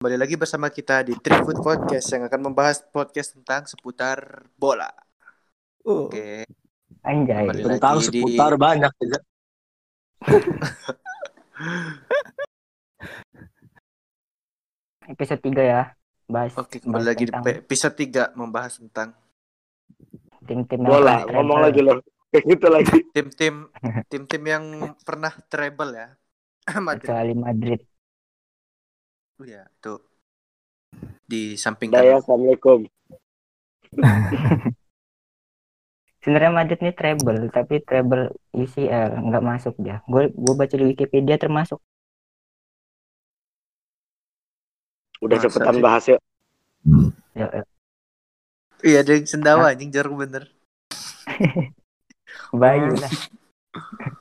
Kembali lagi bersama kita di Trifood Podcast yang akan membahas podcast tentang seputar bola. Oh, Oke, Anjay. Kembali tentang lagi di- seputar banyak ya. Episode 3 ya. Bahas oke kembali bahas lagi di tentang episode 3 membahas tentang tim-tim Bola, ngomong lagi loh. Kayak gitu lagi. tim-tim tim-tim yang pernah treble ya. Madrid. kecuali Madrid. Oh ya, tuh. Di samping Daya, Assalamualaikum. Sebenarnya Madrid ini treble, tapi treble UCL nggak masuk dia. Gue gue baca di Wikipedia termasuk. Udah Masa cepetan sih? bahas yuk. Ya, ya. Iya, ada yang sendawa anjing jorok bener. Bayu lah.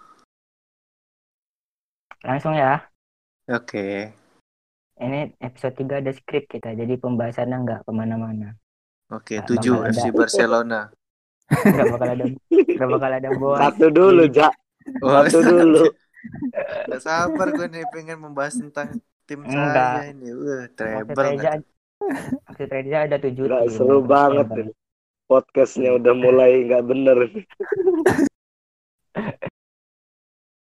Langsung ya. Oke. Ini episode 3 ada skrip kita, jadi pembahasannya nggak ke mana-mana. Oke, Nggak 7 bakal FC ada. Barcelona. Nggak bakal ada nggak bakal ada bola. Satu dulu, Ja. Satu dulu. Gak sabar gue nih pengen membahas tentang tim Enggak. saya ini. Wah, treble. Maksud Reza ada tujuh Nggak tim. seru banget ini. Podcastnya udah mulai nggak bener.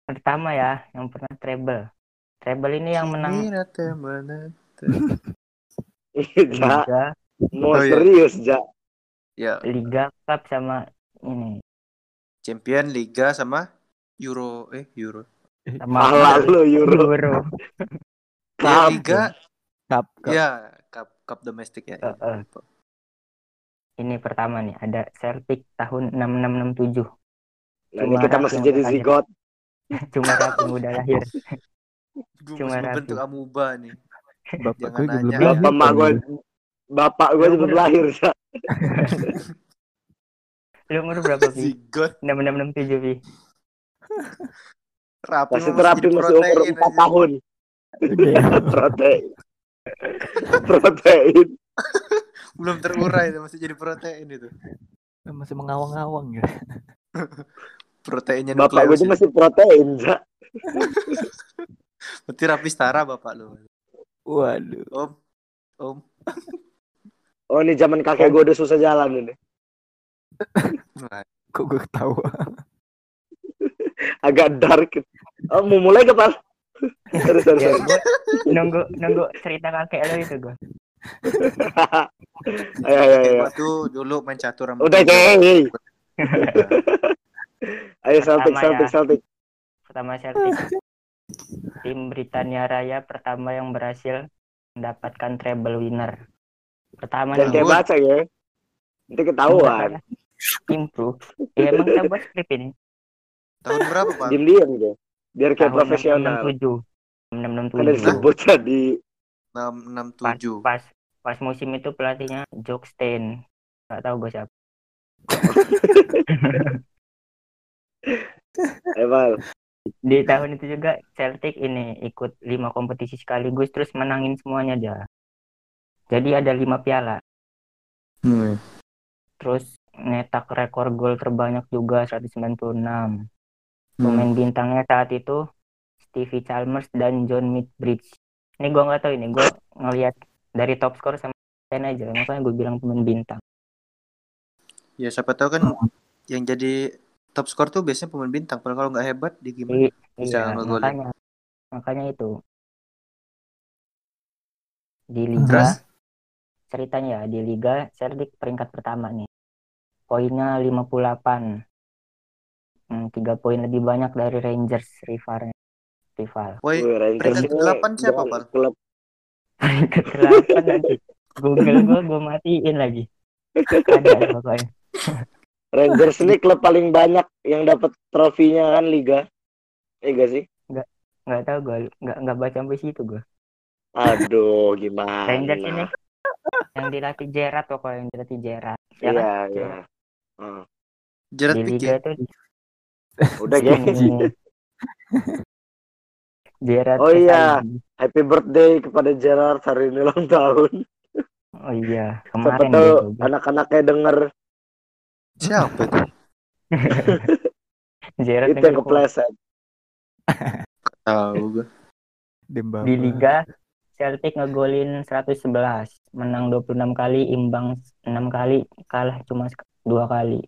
Pertama ya, yang pernah treble. Treble ini yang menang Liga, mau Oh, iya. serius, Ja. Ya, Liga Cup sama ini Champion Liga sama Euro eh Euro. sama Malah lu, Euro. Euro. Ya, Cup. Liga Cup, cup. ya cup cup domestik ya. Eh, eh. Ini pertama nih, ada Celtic tahun 6667. Nah, ini kita masih jadi zigot. Cuma yang udah lahir. Gue Cuma masih bentuk amuba nih. Bapak gue juga belum lahir. Bapak mak gue, bapak gue Ya, juga bener. lahir. Lu umur berapa, Pi? Zigot 6667, Pi. rapi Masih terapi masih umur protein 4 aja. tahun. Iya. Protein. Protein. Belum terurai itu, masih jadi protein itu. Masih mengawang-awang ya. Proteinnya Bapak gue juga masih protein, Ja. Berarti rapi setara bapak lu. Waduh. Om. Om. Oh, ini zaman kakek gue udah susah jalan ini. Kok gue ketawa? Agak dark. Oh, mau mulai ke Pak? Sorry, sorry, Ya, sorry. gua nunggu nunggu cerita kakek lo itu gue. Ayo, ayo, ayo. Tuh dulu main catur sama Udah. Jay. Ayo, Celtic, Celtic, ya. Celtic. Pertama Celtic. Tim Britania Raya pertama yang berhasil mendapatkan treble winner. Pertama Dan kayak baca ya. Nanti ketahuan. improve. Ya emang kita buat skrip ini. Tahun berapa, Pak? Diam-diam gitu. Biar kayak Tahun profesional. 667. Kan 667. disebut tadi. 667. Pas pas musim itu pelatihnya Jock Stein. Gak tahu gue siapa. Eval. Di tahun itu juga Celtic ini ikut lima kompetisi sekaligus terus menangin semuanya dia. Jadi ada lima piala. Hmm. Terus nyetak rekor gol terbanyak juga 196. Hmm. Pemain bintangnya saat itu Stevie Chalmers dan John Midbridge. Ini gua nggak tahu ini, gua ngelihat dari top skor sama lain aja, makanya gue bilang pemain bintang. Ya siapa tahu kan yang jadi top skor tuh biasanya pemain bintang. Padahal kalau nggak hebat di gimana? I- Bisa iya, ngegolin. makanya makanya itu di liga Terus? ceritanya ya di liga Celtic peringkat pertama nih. Poinnya 58. Hmm, tiga poin lebih banyak dari Rangers rivalnya. Rival. Woi, peringkat ini delapan siapa, jangan Pal? Klub Peringkat 8 nanti. Google gue gue matiin lagi. Ada pokoknya. Rangers ini klub paling banyak yang dapat trofinya kan liga. Iya gak sih? Nggak tahu gue, nggak nggak baca sampai situ gue. Aduh, gimana? Rangers ini yang dilatih Gerrard pokoknya yang dilatih Gerrard. Ya Iya, kan? iya. Hmm. Gerard Di liga itu Udah, geng. ini. Gerrard Oh iya. SIG. Happy birthday kepada Gerard hari ini ulang tahun. Oh iya, Siapa kemarin tahu dia anak-anaknya denger Siapa itu? Gerrard itu yang kepleset. Tahu gue. Di liga Celtic ngegolin 111, menang 26 kali, imbang 6 kali, kalah cuma dua kali.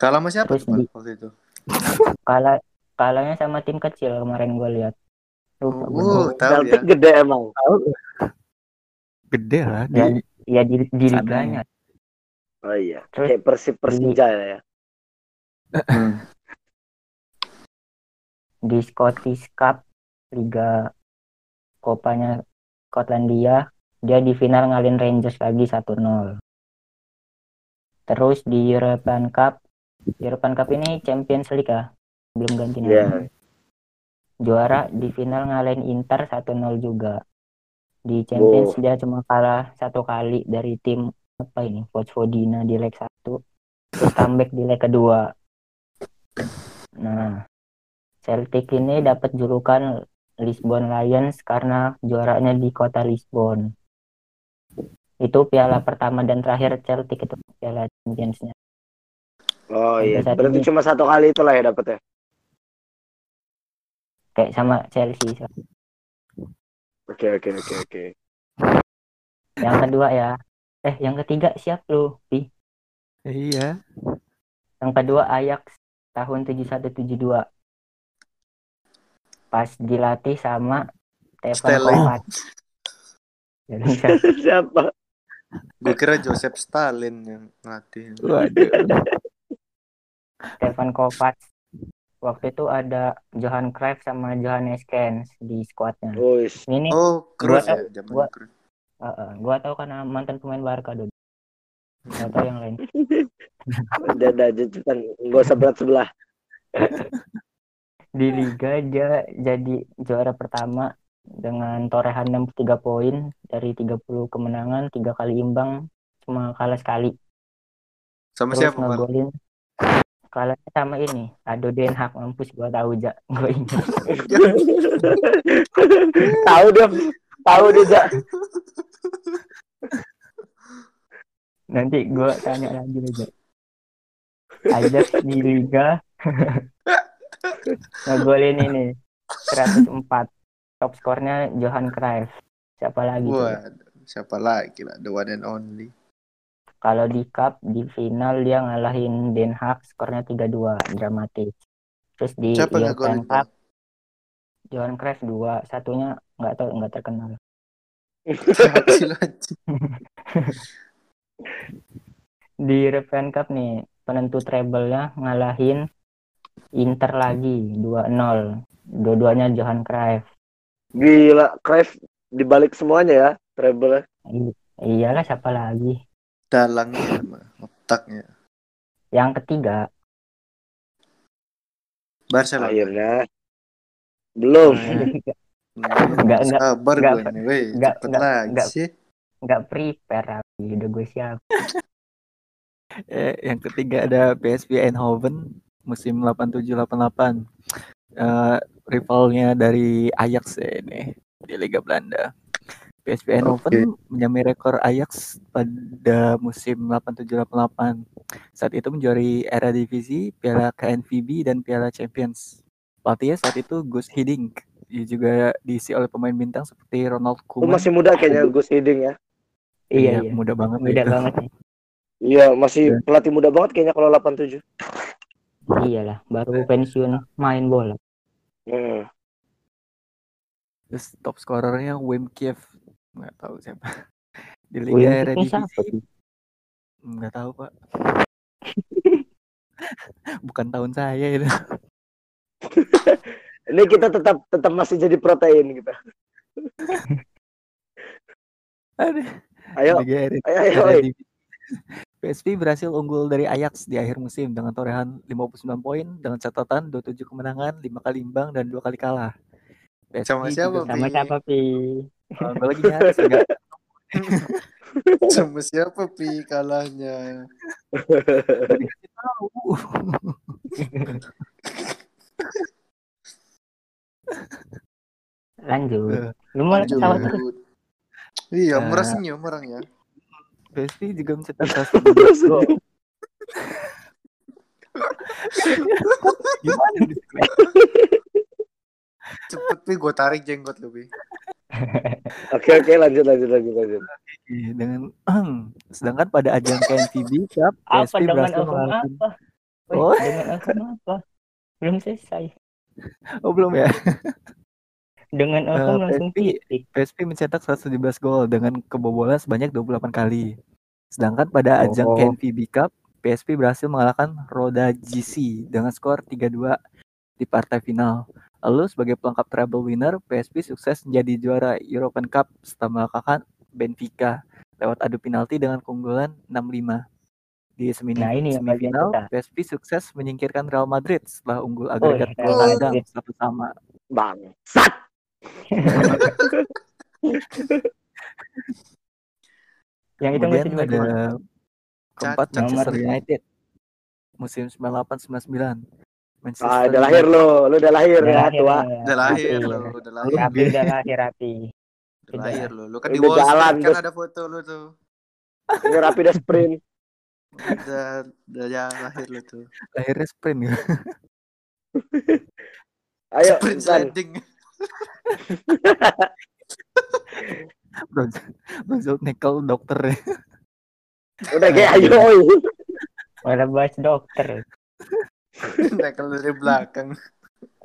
Kalah sama siapa Terus di- waktu itu? Kalah kalahnya sama tim kecil kemarin gue lihat. Lupa. Oh, tahu ya. Celtic gede emang. Gede lah di Ya, ya di, di liganya. Oh iya. Kayak Persib Persija ya. Hmm. di Scottish Cup Liga Kopanya Skotlandia dia di final ngalin Rangers lagi 1-0 terus di European Cup European Cup ini Champions League ya belum ganti nama Iya. juara di final ngalahin Inter 1-0 juga di Champions Wow. dia cuma kalah satu kali dari tim apa ini Vojvodina di leg 1 terus comeback di leg kedua nah Celtic ini dapat julukan Lisbon Lions karena juaranya di kota Lisbon itu piala pertama dan terakhir Celtic itu piala Championsnya Oh iya. Berarti ini. cuma satu kali itulah ya dapetnya. kayak sama Chelsea Oke oke oke oke. yang kedua ya eh yang ketiga siap lu Pi? Iya. Yang kedua Ajax tahun 71-72. Pas dilatih sama Stefan. Kovac. Siapa? Gue kira Joseph Stalin yang ngelatih. Waduh. Stefan Kovac. Waktu itu ada Johan Cruyff sama Johannes Kens di skuadnya. Wis. Ini Oh, Gua- ya, zaman Cruz. Uh, uh, gua tahu karena mantan pemain Barca dulu. Gak tahu yang lain. Udah udah cepetan. Enggak usah berat sebelah. Di liga dia jadi juara pertama dengan torehan 63 poin dari 30 kemenangan, tiga kali imbang, cuma kalah sekali. Sama terus siapa, ngegolin kalahnya sama ini Ado Den Haag mampus gua tahu ja gua ingat tahu dia tahu dia Ja. nanti gua tanya lagi aja Ajax di Liga ngegolin ini 104 top skornya Johan Cruyff siapa lagi tuh? Wah, siapa lagi lah, the one and only. kalau di cup di final dia ngalahin Den Haag skornya 3-2 dramatis terus di Siapa European? Cup? Johan Cruyff dua satunya nggak tahu nggak terkenal. di European Cup nih penentu treble-nya ngalahin Inter lagi 2-0 dua-duanya Johan Cruyff Gila, Cruyff dibalik semuanya ya, treble. I- iyalah siapa lagi Dalangnya, mah, otaknya. yang ketiga Barcelona. Akhirnya belum. Yang ketiga Hmm, Nggak- nggak- sabar gue nih, weh, nggak- cepet nggak- lagi nggak- sih. nggak prepare tapi udah gue siap Eh, yang ketiga ada PSV Eindhoven musim 87-88. Eh, rivalnya dari Ajax ya ini di Liga Belanda. PSV Eindhoven menyamai rekor Ajax pada musim 87-88. Saat itu menjuari era divisi, Piala KNVB dan Piala Champions. Pelatihnya saat itu Gus Hiddink. Dia juga diisi oleh pemain bintang seperti Ronald Oh, Koeman. masih muda kayaknya Gus Hiding ya. iya iya muda banget muda itu. banget nih Iya, masih Ya. pelatih muda banget kayaknya kalau 87. iyalah baru pensiun main bola Hmm. Terus top scorernya Wim Kiev. Nggak tahu siapa. Di Liga Eredivisie. Nggak tahu, Pak. Bukan tahun saya itu. Ini kita tetap tetap masih jadi protein gitu. Aduh. Ayo, ayo, ayo. ayo. PSV berhasil unggul dari Ajax di akhir musim dengan torehan 59 poin dengan catatan 27 kemenangan, 5 kali imbang dan 2 kali kalah. PSV Sama siapa, sama siapa pi Oh, gue lagi nyari sih, nggak Sama siapa pi kalahnya? tahu. lanjut Eh, lu mau Lanjut. ketawa terus Iya, Nah. murah senyum orangnya. PSV juga mencetak 112 gol. Gimana nih? Cepet pi, gue tarik jenggot lu pi. Oke oke lanjut lanjut lanjut lanjut. Dengan sedangkan pada ajang KNVB Cup Apa dengan berhasil hukum mengalahkan apa? Oh. dengan apa? Belum selesai. oh belum ya Dengan hukum langsung PSP. PSP mencetak 117 gol dengan kebobolan sebanyak 28 kali. Sedangkan pada ajang Oh. KNVB Cup, PSP berhasil mengalahkan Roda GC dengan skor 3-2 di partai final. Lalu sebagai pelengkap treble winner, PSP sukses menjadi juara European Cup setelah mengalahkan Benfica lewat adu penalti dengan keunggulan 6-5. Di semini- Nah, ini semifinal, kita. PSP sukses menyingkirkan Real Madrid setelah unggul Oh, agregat Real gol tandang Madrid. satu sama. Bang. Sat. Yang itu Kemudian dua ada keempat Cacat. Manchester United musim 98-99. Manchester Ah, udah lahir lo, lo udah lahir Udah ya lahir, tua. ya. Udah lahir lo, udah lahir. Rapi udah lahir rapi. Udah lahir lo. Lu kan di Udah Wall Street kan ada foto lu tuh. Ini rapi udah sprint. Udah, udah ya lahir lu tuh. Lahirnya sprint ya. Ayo, Sprint sliding. Bronze nickel dokter ya. Udah kayak ayo. Malah bahas dokter. Tackle dari belakang.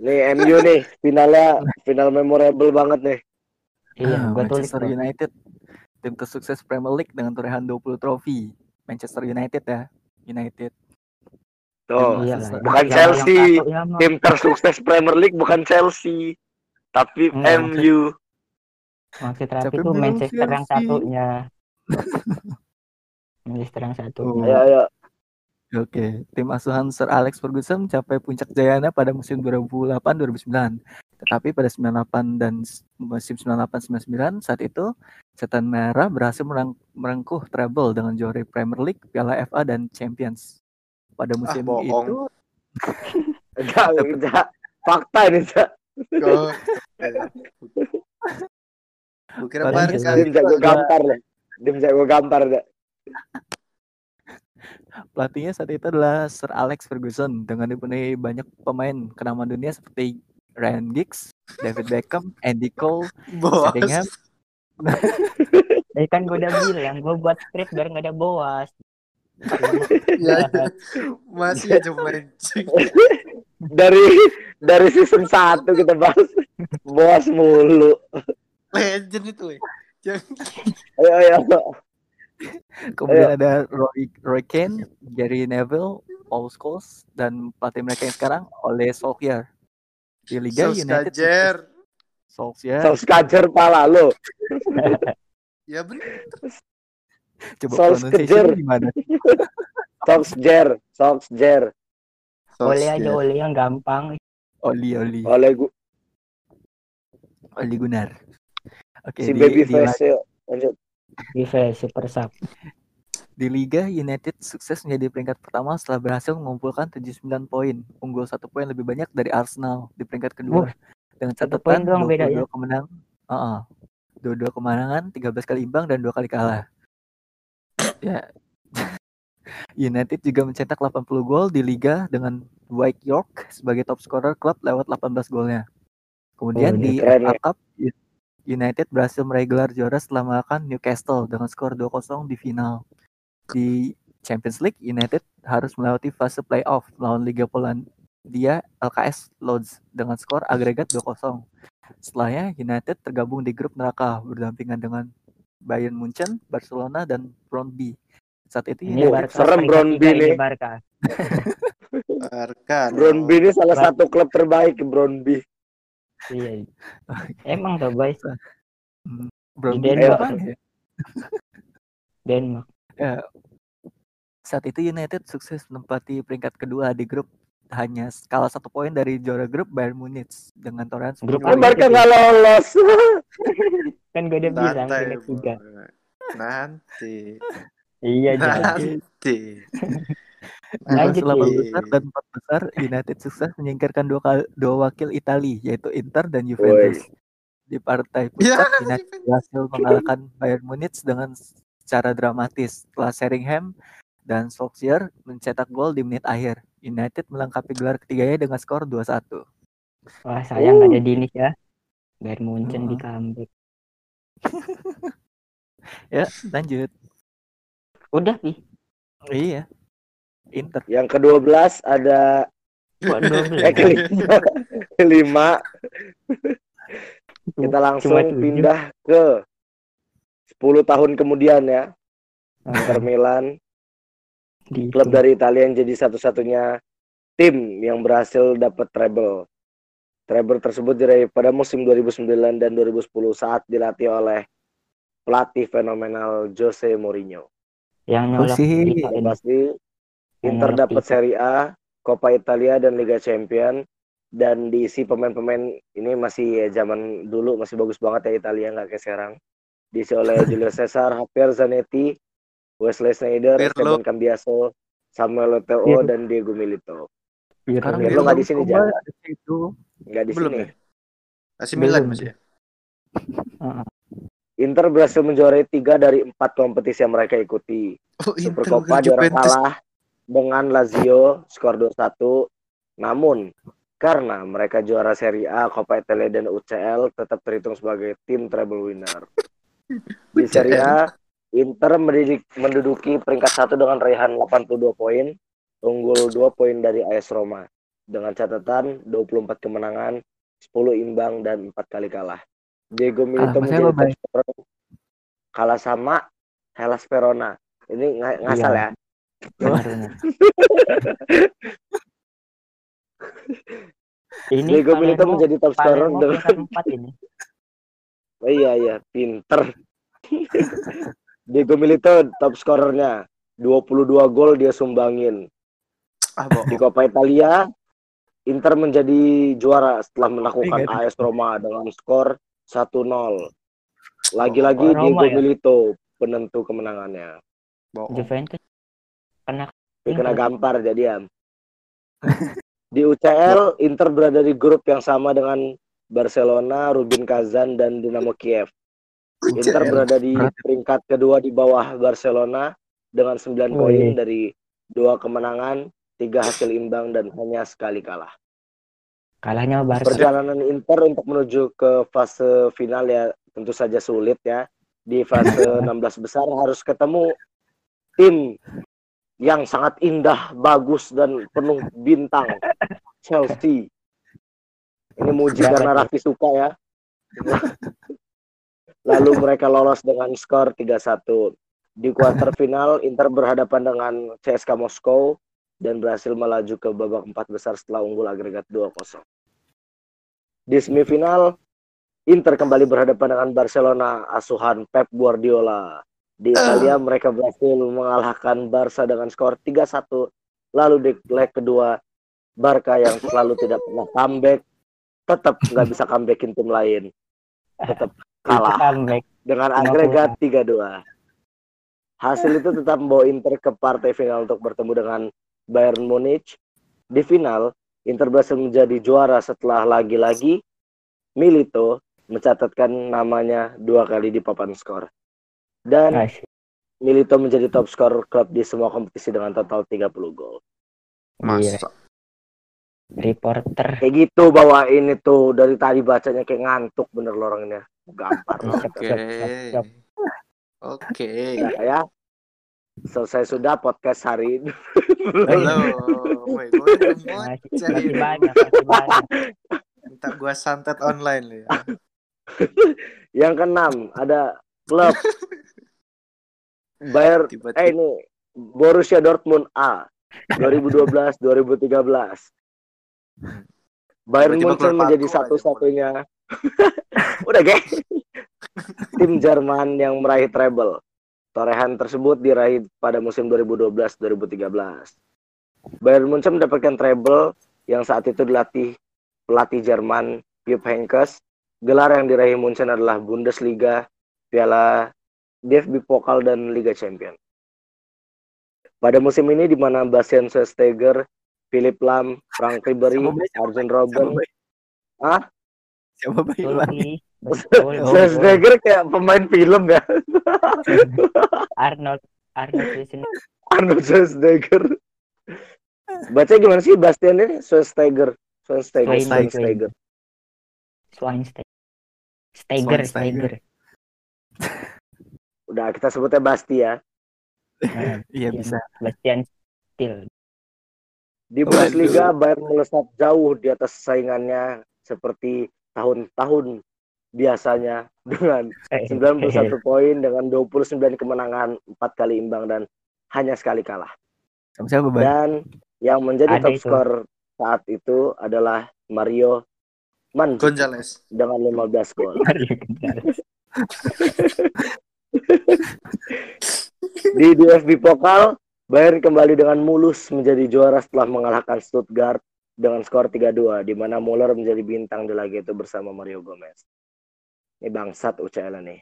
Nih MU nih, finalnya final memorable banget nih. Iya, Ah, gua tulis Manchester. United tim tersukses Premier League dengan torehan 20 trofi. Manchester United ya. United. Tuh, Iya bukan Yang Chelsea. yang satu ya, tim tersukses Premier League bukan Chelsea, tapi Enggak, MU. Maksud rapi Capek itu Manchester yang satunya. Manchester yang satunya. Oh. Ayo ayo. Oke, tim asuhan Sir Alex Ferguson mencapai puncak jayanya pada musim 2008-2009. Tetapi pada 98 dan musim 98-99 saat itu Setan Merah berhasil merang- merengkuh treble dengan juara Premier League, Piala FA dan Champions. Pada musim bohong. itu Enggak, enggak. Fakta ini, Cak. Oh. Gue kira Paling Barca. Dim jago gampar deh. Dim jago gampar deh. pelatihnya saat itu adalah Sir Alex Ferguson dengan dipenuhi banyak pemain kenamaan dunia seperti Ryan Giggs, David Beckham, Andy Cole, Bos. Sheringham, Eh kan gue udah bilang, gue buat script biar nggak ada boas. Ya, ya. Masih aja mancing. Dari dari season 1 kita bahas bos mulu. Legend itu, weh. Jangan Ayo ayo. kemudian ada Roy, Roy Keane, Gary Neville, Paul Scholes, dan pelatih mereka yang sekarang Ole Solskjaer. Di Liga United Solskjaer. Solskjaer Solskjaer pala lo. Ya bener. coba Solskjaer. pronunciation gimana? Solskjaer, Solskjaer. Oleh aja oleh yang gampang. Oli Oli Oleh gua Oli Gunnar. Oke si di, baby di, face yuk. Lanjut. Vive super sub. Di Liga United sukses menjadi peringkat pertama setelah berhasil mengumpulkan 79 poin, unggul satu poin lebih banyak dari Arsenal di peringkat kedua dengan satu poin catatan doang 22 bedanya. kemenang, uh 22 kemenangan, 13 kali imbang dan dua kali kalah. ya. United juga mencetak 80 gol di liga dengan Dwight York sebagai top scorer klub lewat 18 golnya. Kemudian Oh, di FA ya. Cup United berhasil meraih gelar juara setelah mengalahkan Newcastle dengan skor 2-0 di final. Di Champions League, United harus melewati fase playoff melawan Liga Polandia LKS Lodz dengan skor agregat 2-0. Setelahnya, United tergabung di grup neraka berdampingan dengan Bayern Munchen, Barcelona, dan Brøndby. Saat itu Ini Barca serem ini nih. Barca. Barca. Brøndby ini salah Bar- satu klub terbaik Brøndby. Iya. Emang tuh boys Brøndby Denmark. apa ya? Saat itu United sukses menempati peringkat kedua di grup hanya kalah satu poin dari juara grup Bayern Munich dengan torehan Grup 10 Kan? Barca nggak lolos. Kan gue udah bilang peringkat tiga. Nanti. Iya Nah. jadi. Nanti. Lanjut, Setelah Ki. besar dan empat besar, United sukses menyingkirkan dua, kal- dua wakil Italia, yaitu Inter dan Juventus. Di partai Ya, puncak, United berhasil mengalahkan Bayern Munich dengan secara dramatis. Setelah Sheringham dan Solskjaer mencetak gol di menit akhir. United melengkapi gelar ketiganya dengan skor 2-1. Wah sayang nggak ada Dinis ya. Bayern Munchen di Oh. comeback. Ya, lanjut. Udah sih. Iya. Inter. Yang ke-12 ada Kok 12? eh kelima. kelima. Kita langsung Cuma pindah ke 10 tahun kemudian ya. Inter Milan, Di klub dari Italia yang jadi satu-satunya tim yang berhasil dapat treble. Treble tersebut diraih pada musim 2009 dan 2010 saat dilatih oleh pelatih fenomenal Jose Mourinho. yang nyolok sih. Liga Yang ini. pasti Inter dapat. Serie A, Coppa Italia dan Liga Champion dan diisi pemain-pemain ini masih ya, zaman dulu masih bagus banget ya Italia nggak kayak sekarang. Diisi oleh Julio Cesar, Javier Zanetti, Wesley Sneijder, Pirlo. Esteban Cambiaso, Samuel Eto'o Pirlo. dan Diego Milito. Sekarang Pirlo nggak di sini, Jan. ada situ. Nggak di Belum sini. ya? AC Milan Belum. masih ya? Inter berhasil menjuarai tiga dari empat kompetisi yang mereka ikuti. Oh, bukan juara kalah dengan Lazio skor 2-1. Namun karena mereka juara Serie A, Coppa Italia dan UCL tetap terhitung sebagai tim treble winner. Di Serie A, Inter mendidik- menduduki peringkat satu dengan raihan 82 poin, unggul 2 poin dari AS Roma dengan catatan 24 kemenangan, 10 imbang dan 4 kali kalah. Diego Milito Ah, menjadi top scorer kalah sama Hellas Verona. Ini nga- ngasal Iya. ya. Benar, benar. Ini Diego Milito menjadi top scorer dengan peringkat empat ini. Oh, iya iya, pinter. Diego Milito top scorernya. 22 gol dia sumbangin. Ah, bohong. Di Coppa Italia, Inter menjadi juara setelah menaklukkan Ingat. AS Roma dengan skor 1-0. Lagi-lagi Oh, Diego ya? Milito penentu kemenangannya. Bohong. Juventus kena Dia kena gampar jadian. Di UCL, Inter berada di grup yang sama dengan Barcelona, Rubin Kazan, dan Dinamo Kiev. Inter berada di peringkat kedua di bawah Barcelona dengan 9 poin dari dua kemenangan, tiga hasil imbang, dan hanya sekali kalah. kalahnya Barca. Perjalanan Inter untuk menuju ke fase final ya tentu saja sulit ya. Di fase 16 besar harus ketemu tim yang sangat indah, bagus dan penuh bintang Chelsea. Ini muji karena? Raffi suka ya. Lalu mereka lolos dengan skor 3-1. Di kuarter final Inter berhadapan dengan CSKA Moskow dan berhasil melaju ke babak empat besar setelah unggul agregat 2-0. Di semifinal, Inter kembali berhadapan dengan Barcelona asuhan Pep Guardiola. Di Italia mereka berhasil mengalahkan Barca dengan skor 3-1. Lalu di leg kedua, Barca yang selalu tidak pernah comeback, tetap nggak bisa comebackin tim lain. Tetap kalah dengan agregat 3-2. Hasil itu tetap membawa Inter ke partai final untuk bertemu dengan Bayern Munich. Di final, Inter berhasil menjadi juara setelah lagi-lagi Milito mencatatkan namanya dua kali di papan skor. Dan. Milito menjadi top skor klub di semua kompetisi dengan total 30 gol. Masa. Reporter. Kayak gitu bawain itu dari tadi bacanya kayak ngantuk bener lo orangnya. Gampar. Oke. Oke. Nah, ya. Selesai sudah podcast hari ini. Halo. Udah Masih, banyak, masih banyak. Minta gua santet online ya. Yang keenam ada klub Bayer eh ini Borussia Dortmund A 2012 2013. Bayern Tiba-tiba Munchen menjadi satu-satunya udah gak tim Jerman yang meraih treble. Torehan tersebut diraih pada musim 2012-2013. Bayern Munchen mendapatkan treble yang saat itu dilatih pelatih Jerman Jupp Heynckes. Gelar yang diraih Munchen adalah Bundesliga, Piala DFB Pokal dan Liga Champion. Pada musim ini di mana Bastian Schweinsteiger, Philip Lam, Frank Ribery, Arjen Siapa, Robben? Hah? Siapa Bay? Betul, Ulang. Ki. Betul, betul. Schweinsteiger kayak pemain film ya. Arnold Arnold Schwarzenegger. Arnold Schwarzenegger. Baca gimana sih Bastian ini? Schwarzenegger. Schwarzenegger. Schwarzenegger. Steiger, Schweinsteiger. Steiger. Udah kita sebutnya Basti ya. Nah, Iya bisa. Bastian Steel. Di. Bundesliga Bayern melesat jauh di atas saingannya seperti tahun-tahun biasanya dengan Eh, 91 poin dengan 29 kemenangan, 4 kali imbang dan hanya sekali kalah. Sama siapa Ban? Dan yang menjadi Ada top skor saat itu adalah Mario Mandzukic Gonzales. dengan 15 gol. Mario. Di DFB Pokal, Bayern kembali dengan mulus menjadi juara setelah mengalahkan Stuttgart dengan skor 3-2 di mana Muller menjadi bintang di laga itu bersama Mario Gomez. Ini bangsat UCL nih.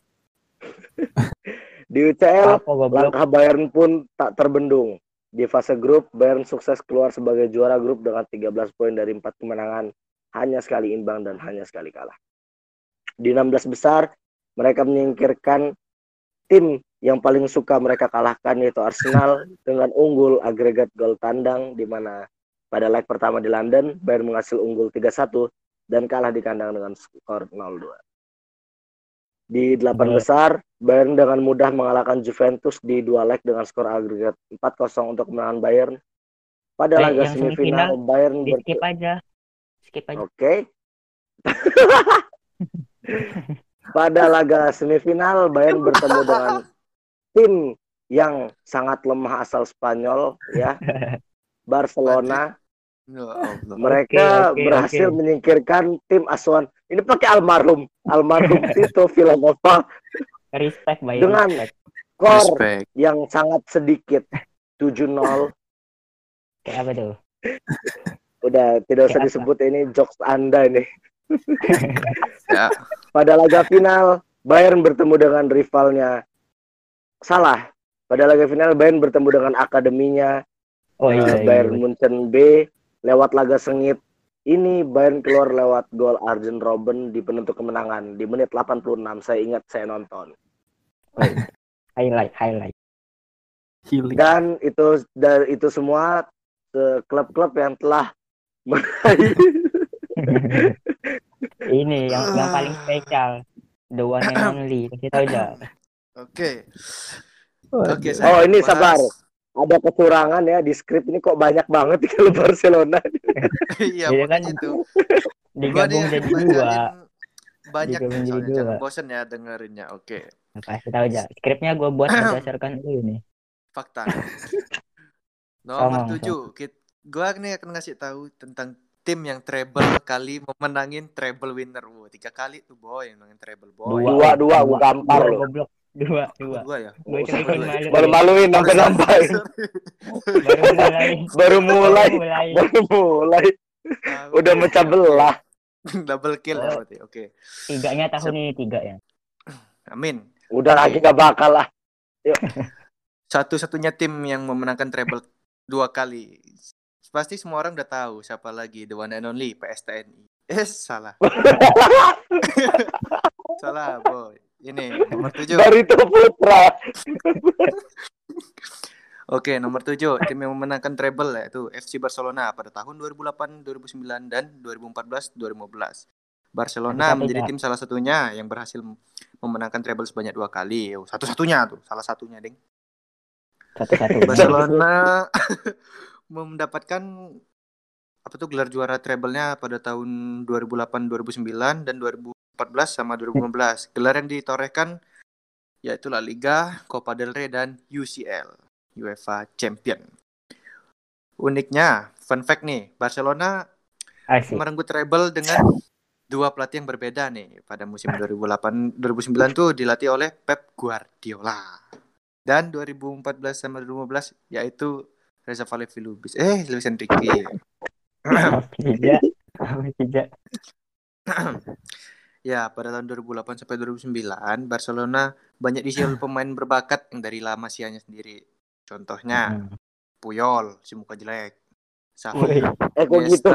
di UCL, Apa langkah Bayern pun tak terbendung. Di fase grup, Bayern sukses keluar sebagai juara grup dengan 13 poin dari 4 kemenangan, hanya sekali imbang dan hanya sekali kalah. Di 16 besar, mereka menyingkirkan tim yang paling suka mereka kalahkan yaitu Arsenal dengan unggul agregat gol tandang di mana pada leg pertama di London Bayern menghasil unggul 3-1 dan kalah di kandang dengan skor 0-2. Di delapan besar, Bayern dengan mudah mengalahkan Juventus di dua leg dengan skor agregat 4-0 untuk kemenangan Bayern. Pada laga semifinal, semifinal Bayern Di ber- skip aja. Skip aja. Oke. Pada laga semifinal, Bayern bertemu dengan tim yang sangat lemah asal Spanyol, ya, Barcelona. Ya Allah. Mereka oke, berhasil oke. menyingkirkan tim asuhan. Ini pakai almarhum, almarhum Tito Villanova Respect by Dengan- respect. skor Respect. yang sangat sedikit, 7-0. Kayak apa tuh? Udah tidak usah disebut ini jokes Anda ini. Ya. Pada laga final, Bayern bertemu dengan rivalnya. Salah. Pada laga final, Bayern bertemu dengan akademinya Oh eh, iya, iya. Bayern Munchen B lewat laga sengit. Ini Bayern keluar lewat gol Arjen Robben di penentu kemenangan di menit 86. Saya ingat saya nonton. Highlight, highlight. Healing. Dan itu dari itu semua klub-klub yang telah meraih Ini yang yang paling spesial. The one and only. Kasih tahu aja. Oke. Oke, Oh, ini bahas- sabar. ada kecurangan ya di skrip ini kok banyak banget klub Barcelona. Iya, Iya kan? itu. Gua Digabung jadi dua. Banyak Digabung soalnya, dua. jangan bosen ya dengerinnya. Oke, Kasih tahu aja. Skripnya gue buat berdasarkan ini. fakta. Nomor tujuh, kit- gua nih akan ngasih tahu tentang tim yang treble kali memenangin treble winner. Wow, tiga kali tuh boy yang menangin treble boy. Dua, dua, gua gampar Dua, loh. Dua, dua. dua ya. Oh, ya. Baru maluin sampai sorry. Baru mulai. Baru mulai. Ah, Udah mecah belah. Double kill ya Oh. berarti. Oke. Tiganya tahun ini tiga ya. Amin. Udah lagi gak bakal lah. Satu-satunya tim yang memenangkan treble dua kali. Pasti semua orang udah tahu siapa lagi the one and only PSTNI. Eh salah. salah boy. Ini nomor tujuh. Barito Putra. Oke, nomor 7 tim yang memenangkan treble yaitu FC Barcelona pada tahun 2008, 2009 dan 2014, 2015. Barcelona menjadi tim salah satunya yang berhasil memenangkan treble sebanyak dua kali. Oh, Satu-satunya tuh, salah satunya, Ding. Satu-satu. Barcelona mendapatkan apa tuh gelar juara treble-nya pada tahun 2008, 2009 dan 2014 sama 2015. Gelar yang ditorehkan yaitu La Liga, Copa del Rey dan UCL, UEFA Champion. Uniknya, fun fact nih, Barcelona merenggut treble dengan dua pelatih yang berbeda nih. Pada musim 2008 2009 tuh dilatih oleh Pep Guardiola. Dan 2014 sama 2015 yaitu Reza Valevi Lubis. Eh, Luis Enrique. Tidak. Tidak. ya, pada tahun 2008 sampai 2009 Barcelona banyak diisi oleh pemain berbakat yang dari La Masia-nya sendiri. Contohnya Hmm. Puyol, si muka jelek. Xavi, Eh kok gitu?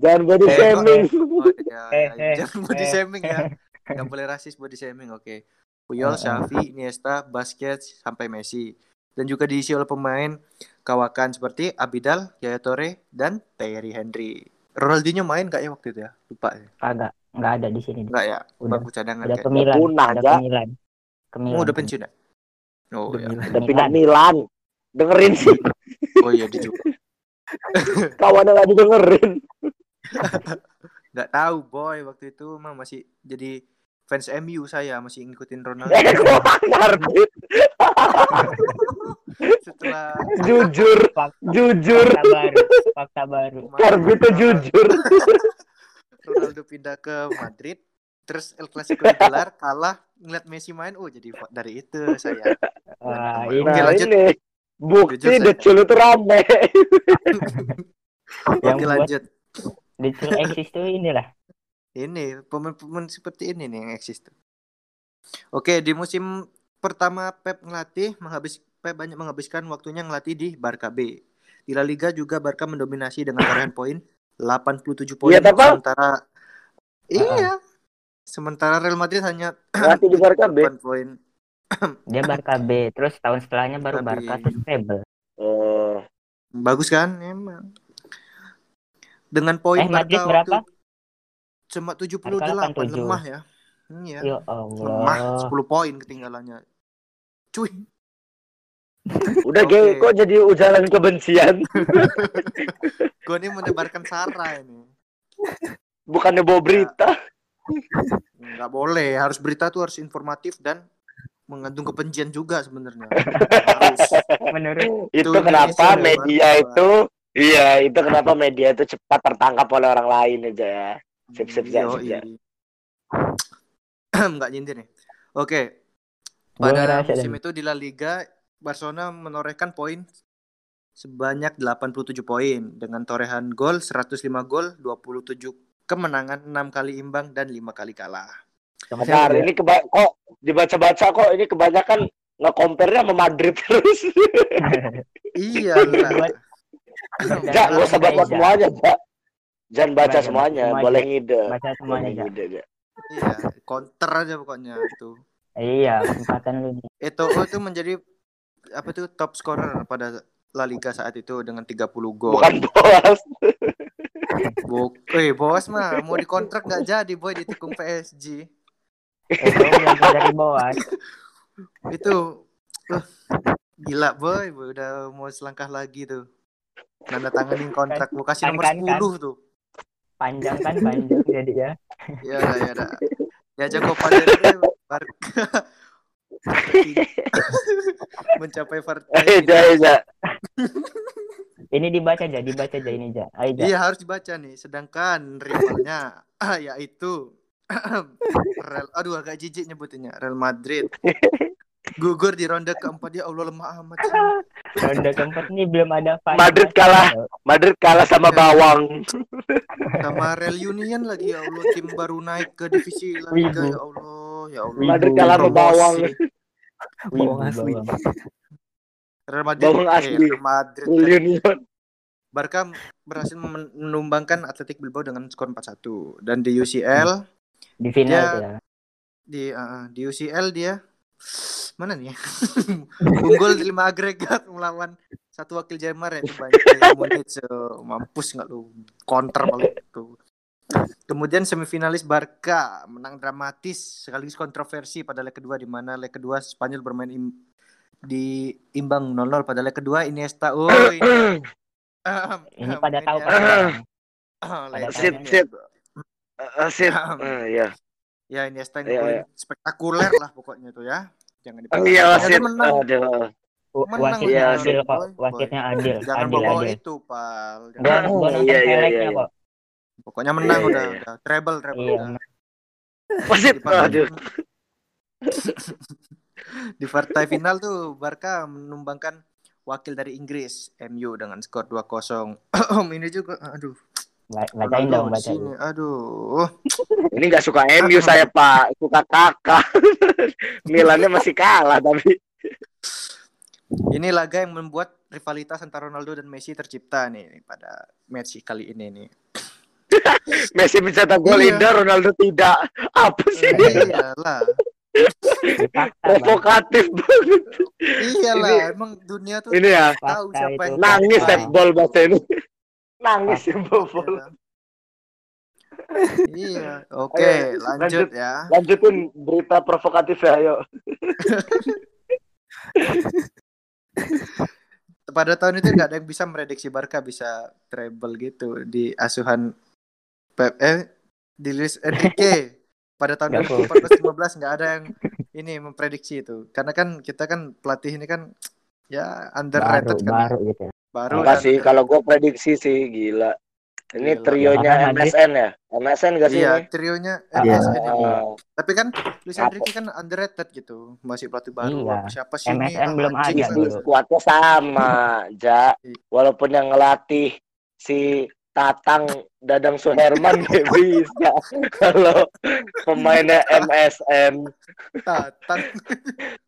Jangan body Eh, shaming. Oh, ya, Eh, ya, eh, jangan body eh, shaming ya. eh. Nggak boleh rasis body shaming, oke. Puyol, Eh, eh. Xavi, Iniesta, Busquets, sampai Messi. Dan juga diisi oleh pemain kawakan seperti Abidal, Yaya Toure, dan Thierry Henry. Ronaldinho main nggak ya waktu itu ya? Lupa ya. Kagak. Nggak ada di sini. Nggak ya? Udah. Bangku cadangan Udah kayak. ke Milan. Punah Udah aja. ke Milan. Ke Milan. Oh, udah pensiun ya? Oh The ya. Milan. Udah pindah Milan. Dengerin sih. Oh iya dijual. Kawannya nggak didengerin. Nggak tahu boy waktu itu mah masih jadi fans MU saya masih ngikutin Ronaldo. Eh. Setelah Jujur, Fak- jujur. fakta baru fakta baru Karbit tuh jujur. Ronaldo pindah ke Madrid, terus El Clasico digelar, kalah, ngeliat Messi main, oh jadi dari itu saya. Oke, ini Nah lanjut. ini bukti. Decul itu rame. yang Oke lanjut. Decul eksis tuh inilah Ini pemain-pemain seperti ini nih yang eksis tuh. Oke di musim pertama Pep ngelatih, menghabis Pep banyak menghabiskan waktunya ngelatih di Barca B. Di La Liga juga Barca mendominasi dengan torehan poin 87 poin Pak. sementara iya sementara Real Madrid hanya Ngelatih di Barca B. 8 poin dia Barca B terus tahun setelahnya baru Barca terus treble Oh, Bagus kan? Emang. Dengan poin Eh, Madrid Barca berapa? waktu cuma 78 Barca 87. lemah ya. Iya. ya Lemah Allah 10 poin ketinggalannya. Cuy. Udah Oke. Ge, kok jadi ujaran kebencian? Gue ini menebarkan sara ini. Bukannya bawa berita. Nggak boleh, harus berita tuh harus informatif dan mengandung kebencian juga sebenarnya. harus. menurut Itu Tuh, kenapa Indonesia media itu Iya, itu kenapa media itu cepat tertangkap oleh orang lain aja ya. Sip, sip, sip, Yoi. sip, sip. Nggak nyindir nih. Oke. Pada musim itu di La Liga Barcelona menorehkan poin sebanyak 87 poin dengan torehan gol 105 gol, 27 kemenangan, 6 kali imbang dan 5 kali kalah. Bentar, ini keba kok dibaca-baca kok ini kebanyakan nge-compare-nya sama Madrid terus. Iya Buat- Jak, gak usah baca semuanya, Jak. Jangan baca Baca semuanya, semuanya. boleh ngide. baca semuanya ja. Iya, counter aja pokoknya itu. iya empatan lu Eto'o itu menjadi apa tuh top scorer pada La Liga saat itu dengan 30 gol. Bukan boas. Buk eh, bos mah mau dikontrak nggak jadi boy ditikung PSG. eh dari bawah Itu uh, gila boy, boy, udah mau selangkah lagi tuh. Nanda tanganin kontrak mau kasih nomor Kan, kan, 10 tuh. panjang kan panjang jadi ya Ya dah, ya dah. Ya jago pada Barca. mencapai partai Eh. Jak. ini dibaca aja dibaca aja ini ja ayo ja Iya harus dibaca nih. Sedangkan rivalnya ah, yaitu Real, aduh agak jijik nyebutinnya Real Madrid gugur di ronde keempat ya Allah lemah amat ronde keempat ini belum ada final. Madrid kalah. Madrid kalah sama bawang. sama Real Union lagi ya Allah tim baru naik ke divisi La Liga Wibu. ya Allah ya Allah Wibu. Madrid kalah sama bawang. Bawang asli. bawang. Real Madrid Bawang eh, asli. Real Madrid Real. Union. Barca berhasil men- menumbangkan Atletik Bilbao dengan skor 4-1 dan di UCL di final Dia- ya di uh, di UCL dia mana nih ya? unggul 5 agregat melawan satu wakil Jerman Munich So, mampus nggak lu counter balik tuh kemudian semifinalis Barca menang dramatis sekaligus kontroversi pada leg kedua di mana leg kedua Spanyol bermain im- di imbang 0-0 pada leg kedua Iniesta oh ini ini pada tahu kan. Sip, sip. Eh, Sip. Ya. ya Iniesta yang Iya, iya. spektakuler lah pokoknya tuh ya jangan Oh, Iya, Ternyata sip. menang Aduh. W- Menang wasitnya ya, adil wasitnya adil jangan adil bawa adil itu pal gua Jangan- gua nonton Iya, iya, highlightnya iya, iya. Kok pokoknya menang Iya, udah iya, iya. udah treble treble udah. Wasit. Di partai- Aduh. di partai final tuh Barca menumbangkan wakil dari Inggris MU dengan skor 2-0 ini juga aduh Ba- bacain dong bacain aduh Ini nggak suka MU saya Pak, suka kakak. Milannya masih kalah tapi ini laga yang membuat rivalitas antara Ronaldo dan Messi tercipta nih pada match kali ini nih Messi bisa tak gol Iya. indah, Ronaldo tidak. Apa sih? iyalah Ini fakta Bang. Provokatif banget. iyalah Ini- emang dunia tuh Ini ya, tahu siapa itu. yang nangis terbaik. set ball bahasa ini. Nangis ya bol. Iya, oke, Ayo, lanjut lanjut. ya. Lanjutin berita provokatif ya, ayo. Pada tahun itu nggak ada yang bisa memprediksi Barca bisa treble gitu di asuhan eh di Luis Enrique pada tahun Nggak 2014-15 nggak ada yang ini memprediksi itu karena kan kita kan pelatih ini kan ya baru underrated kan baru gitu ya. baru Enggak sih, kalau gue prediksi sih gila. Ini Gila. trionya MSN ya? MSN gak sih iya ini? trionya Ah, MSN Oh, tapi kan Luis? Enrique kan underrated gitu masih pelatih baru Iya. Apa siapa sih ini MSN Ah, belum ada banget. dulu. skuadnya sama, Ja. Walaupun yang ngelatih si Tatang Dadang Suherman gak bisa. Kalau pemainnya MSN Tatang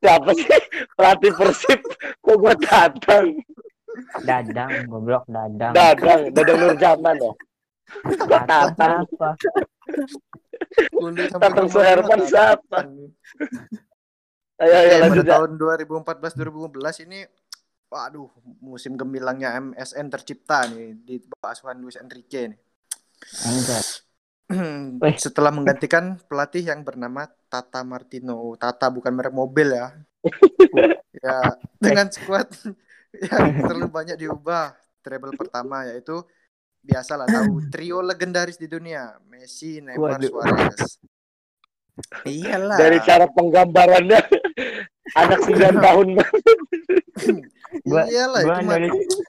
siapa sih pelatih Persib? Kok gue Tatang? Dadang, goblok Dadang. Dadang, Dadang Nurjaman ya. Kok Tatang Tatang? apa? Tatang Suherman siapa? Ayo, ayo lanjut ya. tahun 2014-2015 ini waduh musim gemilangnya MSN tercipta nih di bawah asuhan Luis Enrique nih. Wih. Setelah menggantikan pelatih yang bernama Tata Martino. Tata bukan merek mobil ya. ya, dengan skuad yang terlalu banyak diubah. Treble pertama yaitu biasalah tahu trio legendaris di dunia, Messi, Neymar, Waduh. Suarez. Iyalah. Dari cara penggambarannya anak 9 tahun Gua- Iyalah gua nulis-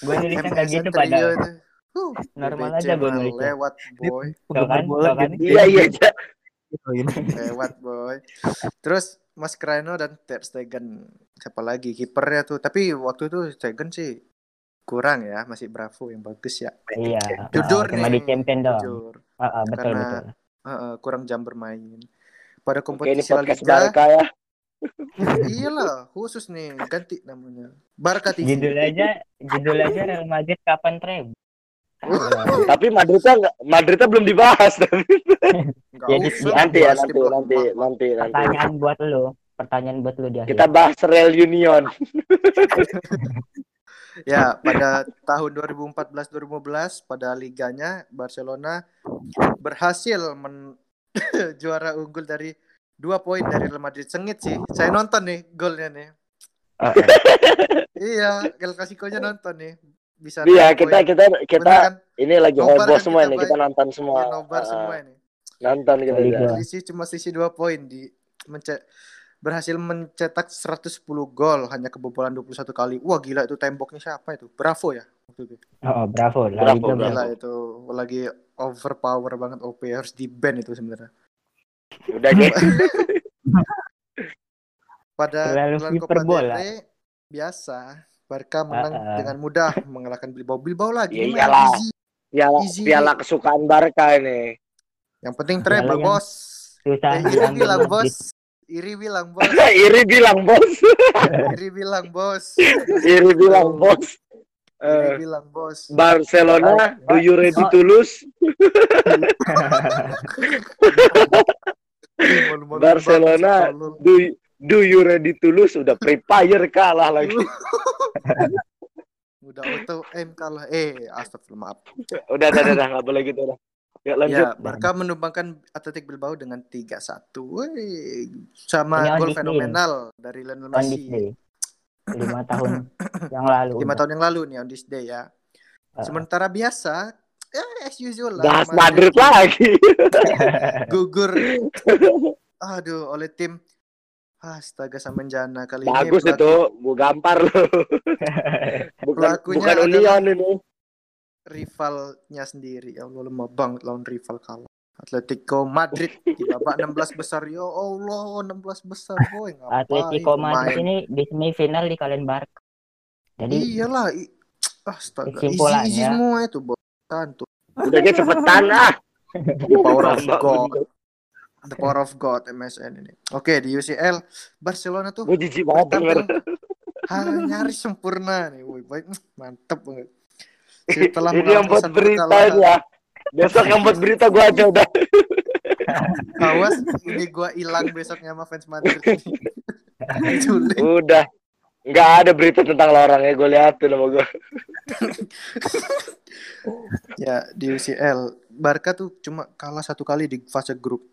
Gue nulisnya kayak MSN gitu. Huh, Normal aja gua nulisnya. Lewat boy, Tuh kan, kan. jadi Iya iya Ja. gitu ini. lewat boy. Terus Mas Kreno dan Ter Stegen siapa lagi kipernya tuh. Tapi waktu itu Stegen sih kurang ya, masih Bravo yang bagus ya. Iya. Jujur cuma nih, di champion doang. Jujur. Ah, ah, betul Karena- betul. Heeh, kurang jam bermain. Pada Oke kompetisi La podcast Liga, ya. Iyalah khusus nih ganti namanya. Barca TV. Judul aja, judul aja Real Madrid kapan treble. Tapi Madridnya nggak Madridnya belum dibahas. Ya, usah nanti ya nanti nanti nanti nanti. Pertanyaan buat lu, pertanyaan buat lu di akhir. Kita bahas Real Union. Ya, pada tahun 2014-2015 pada liganya Barcelona berhasil men juara unggul dari dua poin dari Real Madrid. Sengit sih. Saya nonton nih golnya nih. Ah, ah. Iya, El Clasico-nya nonton nih. Bisa Iya kita poin. kita kita kan? ini lagi Nobar heboh kan semua kita nih kita nonton semua. Iya, nobar Ah, semua ini. Nonton kita. Liga. Ya. Selisih cuma selisih dua poin di mence- berhasil mencetak 110 gol hanya kebobolan 21 kali. Wah gila itu temboknya siapa itu? Bravo ya waktu itu. Oh, oh, bravo. Bravo, bravo. Gila itu lagi overpower banget OP harus di ban itu sebenarnya. Udah deh. Pada Terlalu gelar Copa Rey biasa Barca menang Ah, ah. dengan mudah mengalahkan Bilbao. Bilbao lagi Ya iyalah. easy. Piala Easy. piala kesukaan Barca ini. Yang penting treble yang bos. Susah Eh, Iri bilang bos. Iri bilang bos. Iri bilang bos. Iri bilang bos. Iri bilang bos. Iri Eh, bilang bos. Barcelona, do you ready to lose? Barcelona, do do you ready to lose? Udah prepare kalah lagi. Udah auto aim kalah. Eh, astagfirullah maaf. Udah, udah, udah, nggak boleh gitu udah. Ya lanjut. Ya, Barca menumbangkan Athletic Bilbao dengan 3-1. Wih, sama Ini gol this day. fenomenal dari Lionel Messi. Lima tahun yang lalu. Lima udah. tahun yang lalu nih on this day ya. Ah. Sementara biasa, ya as usual lah. Bahas Madrid lagi. Gugur. Aduh, oleh tim Astaga Samenjana kali Bagus ini. itu, gua gampar loh. Bukan, Pelakunya bukan Union ini. rivalnya sendiri. Ya Allah lemah banget lawan rival kalah. Atletico Madrid di babak 16 besar. Ya Allah, 16 besar boy. Ngapain Atletico Madrid pemain? ini di semifinal di kalian Barca. Jadi Iyalah, i- astaga. Easy semua itu, Bos. Santu. Udah aja cepetan ah. The power of God. The power of God MSN ini. Oke, di UCL Barcelona tuh Gue jijik banget denger. hal nyaris sempurna nih. Woi, baik, mantep banget. Setelah Ini yang buat berita ya. Besok yang buat berita gue aja udah. Awas, ini gua hilang besoknya sama fans Madrid. Udah. Nggak ada berita tentang lo orangnya. Gue liatin sama gue. Ya, di UCL Barca tuh cuma kalah satu kali di fase grup.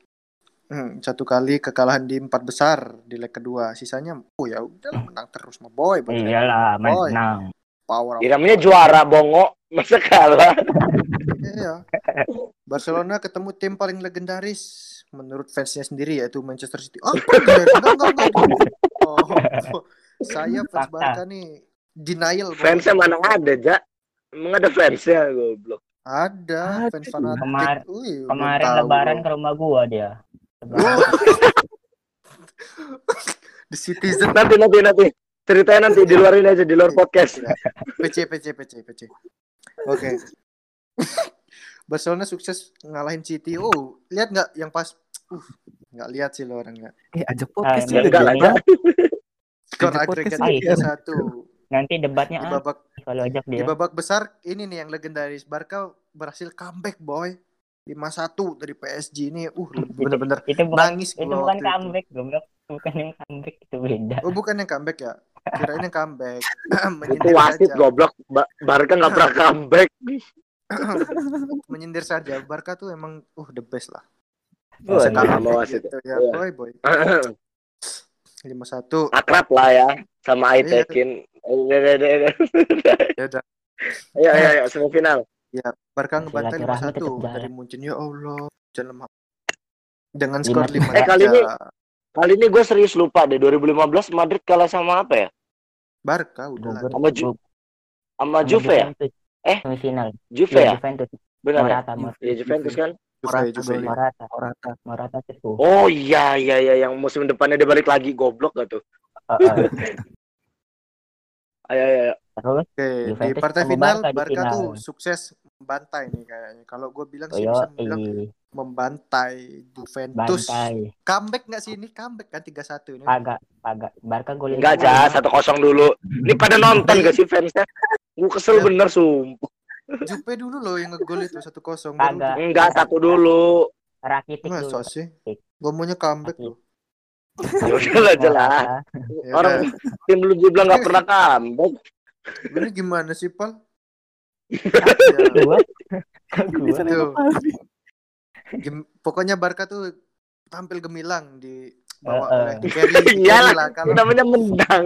Hmm, satu kali kekalahan di empat besar di leg kedua. Sisanya, oh ya udah menang terus mah boy. Iyalah, Boy. menang. Power Ya, namanya juara bongo masa kalah. Iya. Barcelona ketemu tim paling legendaris menurut fansnya sendiri yaitu Manchester City. Oh, enggak, enggak, enggak, enggak. Oh, saya fans. Barca nih denial. Fansnya mana ada, Ja? Emang ada fansnya, goblok. Ada Ada. fans fanatik. Kemar- belum Kemarin lebaran ke rumah gua dia. The Citizen Nanti, nanti, nanti. Ceritanya nanti di luar ini aja, di luar podcast. PC PC PC PC. Oke. Barcelona sukses ngalahin City. Oh, lihat nggak yang pas? Uh, nggak lihat sih lo orangnya. Eh, ajak Ah, podcast enggak, ya. enggak lah, enggak. Skor agregat tiga satu. Nanti debatnya Di apa babak kalau ajak di dia? babak besar ini nih yang legendaris. Barca berhasil comeback boy. 5-1 dari PSG ini. Uh, bener-bener Itu bukan nangis itu bukan itu. comeback, goblok. Bukan yang comeback itu beda. Oh, bukan yang comeback ya? Kirain yang comeback. Itu wasit goblok. Ba- Barca nggak pernah comeback. Menyindir saja. Barca tuh emang uh the best lah. Ini sama comeback wasit. gitu ya, Iya. boy, boy. 5-1. Akrab lah ya sama Iya. Aitekin. Udah, udah. Ya udah. Ayo, ayo, ayo, semifinal. Ya, Barca ngebantai Silaturahmi 5-1 tetap jalan. dari Munchen. Ya Allah, jangan lemah. Dengan skor 5 Lima- Eh, kali ini- Kali ini gue serius lupa deh. 2015 Madrid kalah sama apa ya? Barca udah. Sama Ju sama Juve ya? Eh? Semifinal. Juve Iya, ya? Juventus. Benar ya? Ya Juventus kan? Juve. Morata, Morata, Morata. Itu. Oh iya iya iya yang musim depannya dia balik lagi goblok gak tuh? Ayo ayo. ayo. Terus Oke, di partai final Barca di Barca final. tuh sukses membantai nih kayaknya. Kalau gue bilang sih bisa bilang i membantai Juventus. bantai. Comeback nggak sih ini? Comeback kan 3-1 ini. Kagak, kagak. Barca golin Enggak aja satu kosong dulu. Ini pada nonton gak sih fansnya? Gue kesel Iya. bener sumpah. Juve dulu loh yang ngegol itu 1-0. baru Kagak. Enggak satu dulu. Rakitic Masa dulu. sih? Gue maunya comeback loh. Ya udah lah jelas. Ya Orang tim lu juga nggak pernah comeback. Ini gimana sih, Pal? Gua, pokoknya Barca tuh tampil gemilang di bawa oleh eh. di carry, di Iya carry lah. lah. Kalau Namanya menang.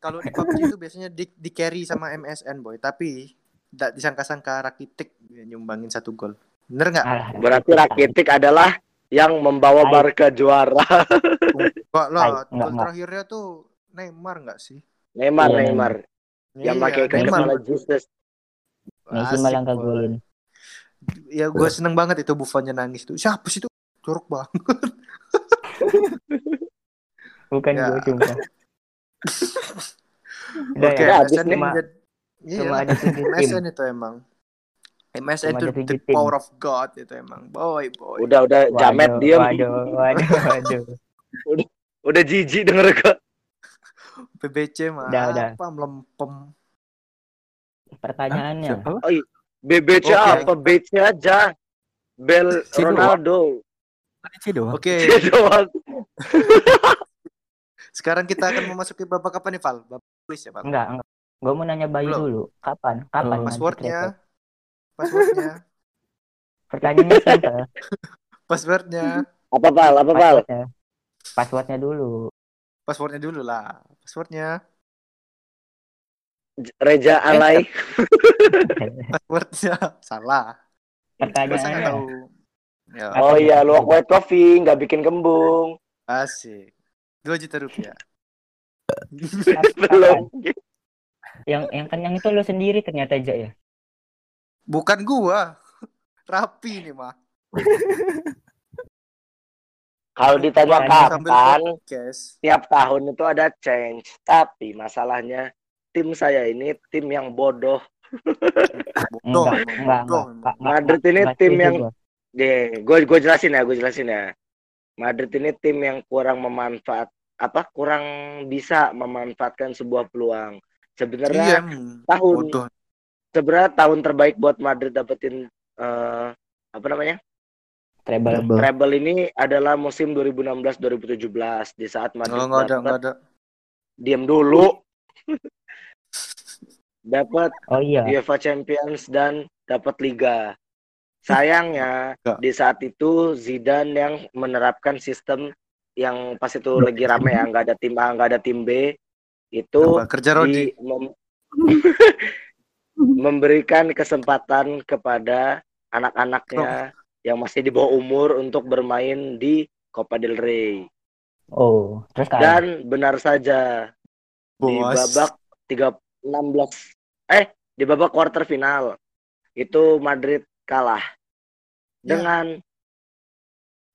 kalau di PUBG itu biasanya di, di carry sama MSN boy, tapi tidak disangka-sangka Rakitic nyumbangin satu gol. Bener nggak? Berarti Rakitic adalah yang membawa Hai. Barca juara. Gol enggak. terakhirnya tuh Neymar nggak sih? Neymar Iya, Neymar yang Iya, pakai kayak Neymar. Jesus. Messi malah ngegolin. Ya gue seneng banget itu Buffonnya nangis tuh. Siapa sih itu? Jorok banget. Bukan Ya. gua sumpah. Udah Oke, ya, habis nih. Iya, cuma ada tujuh tim. MSN itu emang. MSN Cuma itu the tim. power of God itu emang. Boy, boy. Udah udah Jamet Waduh, diem. Waduh, waduh, waduh. Udah jijik denger ke. PBC mah Udah, udah. apa melempem. Pertanyaannya. Siapa? BBC Oke. apa BC aja. Bel Si Ronaldo. Ci doang. Oke, Dia doang. sekarang kita akan memasuki babak apa nih, Val? Babak quiz ya, Val? Enggak, enggak. Gua mau nanya Bayu Belum. dulu. Kapan? Kapan? Nanti Passwordnya, passwordnya, Pertanyaannya simple. passwordnya, Apa pal? Apa pal? Passwordnya. Passwordnya dulu. passwordnya dulu lah. Passwordnya, Reja Alay. passwordnya salah. Pertanyaannya. tahu? Ya, Oh iya, luwak white coffee nggak bikin kembung. asik. Dua juta rupiah. Belum. Yang yang kenyang itu lo sendiri ternyata aja ya. Bukan gua. Rapi nih mah. Kalau ditanya Sambil kapan, podcast. tiap tahun itu ada change. Tapi masalahnya tim saya ini tim yang bodoh. Bodoh, Enggak, emang enggak, bodoh, enggak. emang. enggak, Madrid ini enggak tim yang- gue gue jelasin ya, gue jelasin ya. Madrid ini tim yang kurang memanfaat apa kurang bisa memanfaatkan sebuah peluang. Iya, Sebenarnya emang. tahun bodoh. sebenarnya tahun terbaik buat Madrid dapetin eh, apa namanya? treble. Treble. Ini adalah musim 2016-2017 di saat Madrid Oh, enggak ada, ada. diam dulu. dapat Oh iya. UEFA Champions dan dapat Liga. Sayangnya di saat itu Zidane yang menerapkan sistem yang pas itu lagi rame ya nggak ada tim A nggak ada tim B itu Apa? Kerja Rodi. di mem- memberikan kesempatan kepada anak-anaknya yang masih di bawah umur untuk bermain di Copa del Rey Oh, terus dan benar saja di Bos. babak 3 16 eh di babak quarter final itu Madrid kalah Ya. dengan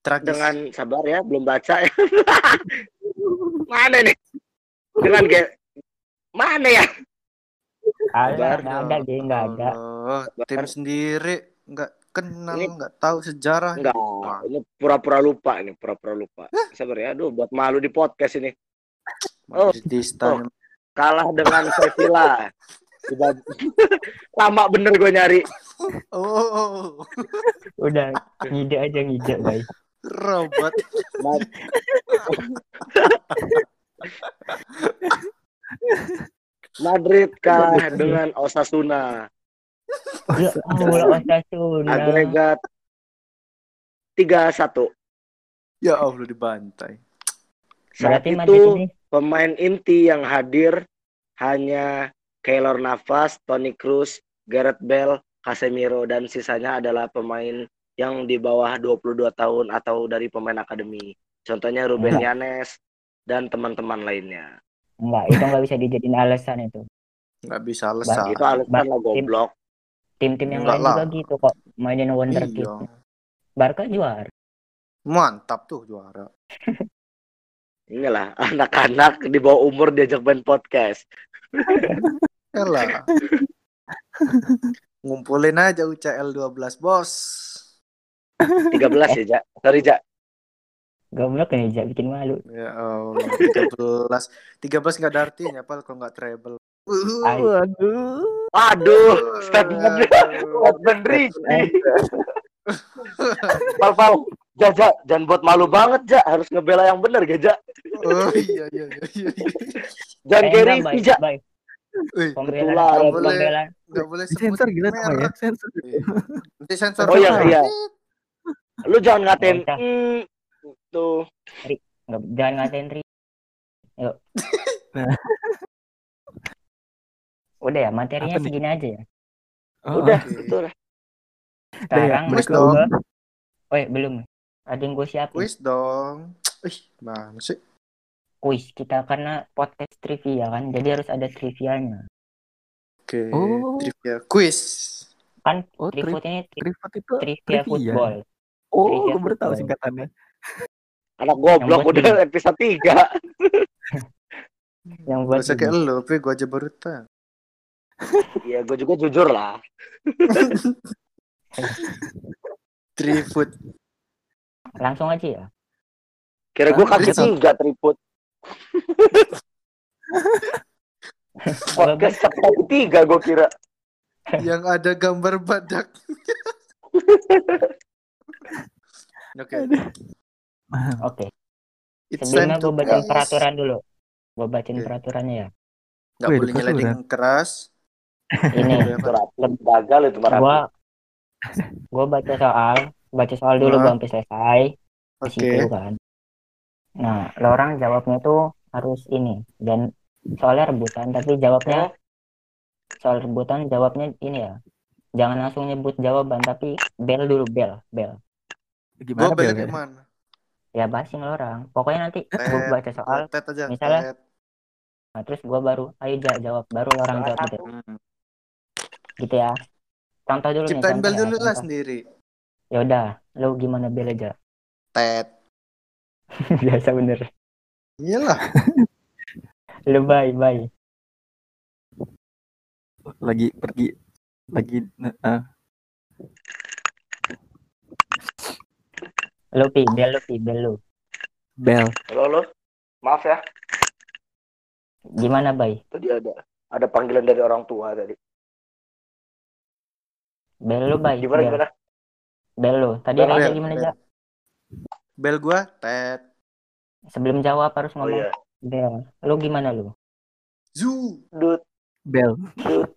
Tragis. dengan sabar ya belum baca ya mana nih dengan ge mana ya Sabar nggak ada, dia nggak ada. Tim sendiri nggak kenal, nggak tahu sejarah. enggak ini pura-pura lupa ini pura-pura lupa sabar ya aduh buat malu di podcast ini Oh. Madridista. kalah dengan Sevilla lama bener gue nyari Oh, oh, oh. Udah ngide aja ngide, guys. robot. Ma- Madrid kalah dengan Osasuna Ya Allah, Osasuna. agregat 3-1 Ya Allah dibantai. saat Berarti itu Madrid pemain inti yang hadir hanya Keylor Navas, Toni Kroos, Gareth Bale, Casemiro dan sisanya adalah pemain yang di bawah 22 tahun atau dari pemain akademi. Contohnya Ruben Enggak. Yanes dan teman-teman lainnya. enggak, itu nggak bisa dijadiin alasan itu. Nggak bisa alasan. Itu alasan lah goblok. Tim-tim yang Enggak lain lah. juga gitu kok, mainin wonderkid. Iya. Barca juara. Mantap tuh juara. Inilah anak-anak di bawah umur diajak main podcast. Elah. Ngumpulin aja UCL 12, Bos. 13 ya, Jak. Sorry, Jak. Goblok nih, Jak bikin malu. Ya Allah, 13. 13 nggak ada artinya, Pal, kalau nggak treble. Ay. Waduh. Aduh, statement statement Ricky. Pal, pal. Ja, Ja, jangan buat malu banget, Ja. Harus ngebela yang bener, gak, Ja? Oh iya iya iya iya. Jangan kayak enggak, Ricky, baik, Ja. Pembelaan, boleh. pembelaan. nggak boleh sebut Sensor gila tuh ya, merek. sensor. Nanti sensor. Oh, iya, iya. Lu jangan ngatain. Tuh. Nggak, jangan ngatain Ri. Yuk. Udah ya, materinya segini aja ya. Oh, Udah, Oke. betul. Sekarang Quiz masuk dong. ke... Oh, iya, belum. Ada yang gue siapin. Quiz dong. Ih, mana sih? Quiz kita karena podcast trivia kan, jadi harus ada trivianya. Oke, Oh. trivia quiz. Kan Oh, tri trivia ini tri- Trivat itu trivia football. Oh, Trivia gue baru tahu singkatannya. Anak goblok udah episode 3. Yang buat usah kayak ini. lu, tapi gue aja baru tahu. Iya, gue juga jujur lah. Trifoot. Langsung aja ya. Kira gue kaki tiga triput. Podcast kaki tiga gue kira. yang ada gambar badak. Oke, Oke. it's Sebelumnya gue bacain quiz. peraturan dulu. Gue bacain Oke. peraturannya ya. Nggak Wih, boleh peraturan. keras. Ini rapi. Gagal itu gua gua baca soal, baca soal dulu gua sampai selesai Oke. situ kan. Nah, lo orang jawabnya tuh harus ini dan soalnya rebutan tapi jawabnya soal rebutan jawabnya ini ya. Jangan langsung nyebut jawaban tapi bel dulu bel, bel. Gimana balik belnya? ke mana? Ya basing lo orang. Pokoknya nanti gua Tet, baca soal, Tet aja. Misalnya- tet. nah terus gua baru ayo Ja, jawab baru lo orang jawab gitu. Gitu ya. Contoh dulu nih, Ciptain contoh bel ya, dulu lah contoh. sendiri. Ya udah, lo gimana bel aja. Tet. Biasa bener. Iyalah. Lo bye bye. Lagi pergi lagi eh, Lo pi, bel lo pi, bel lo. bel. Halo, halo. Maaf ya. Gimana bay? Tadi ada ada panggilan dari orang tua tadi. Bel lo bay. Gimana bel. gimana? Bel lo. Tadi Bel, bel, gimana bel. aja? Bel gua tet. Sebelum jawab harus Oh ngomong iya. bel. Lo gimana lo? Zu. Dut, Bel. dut,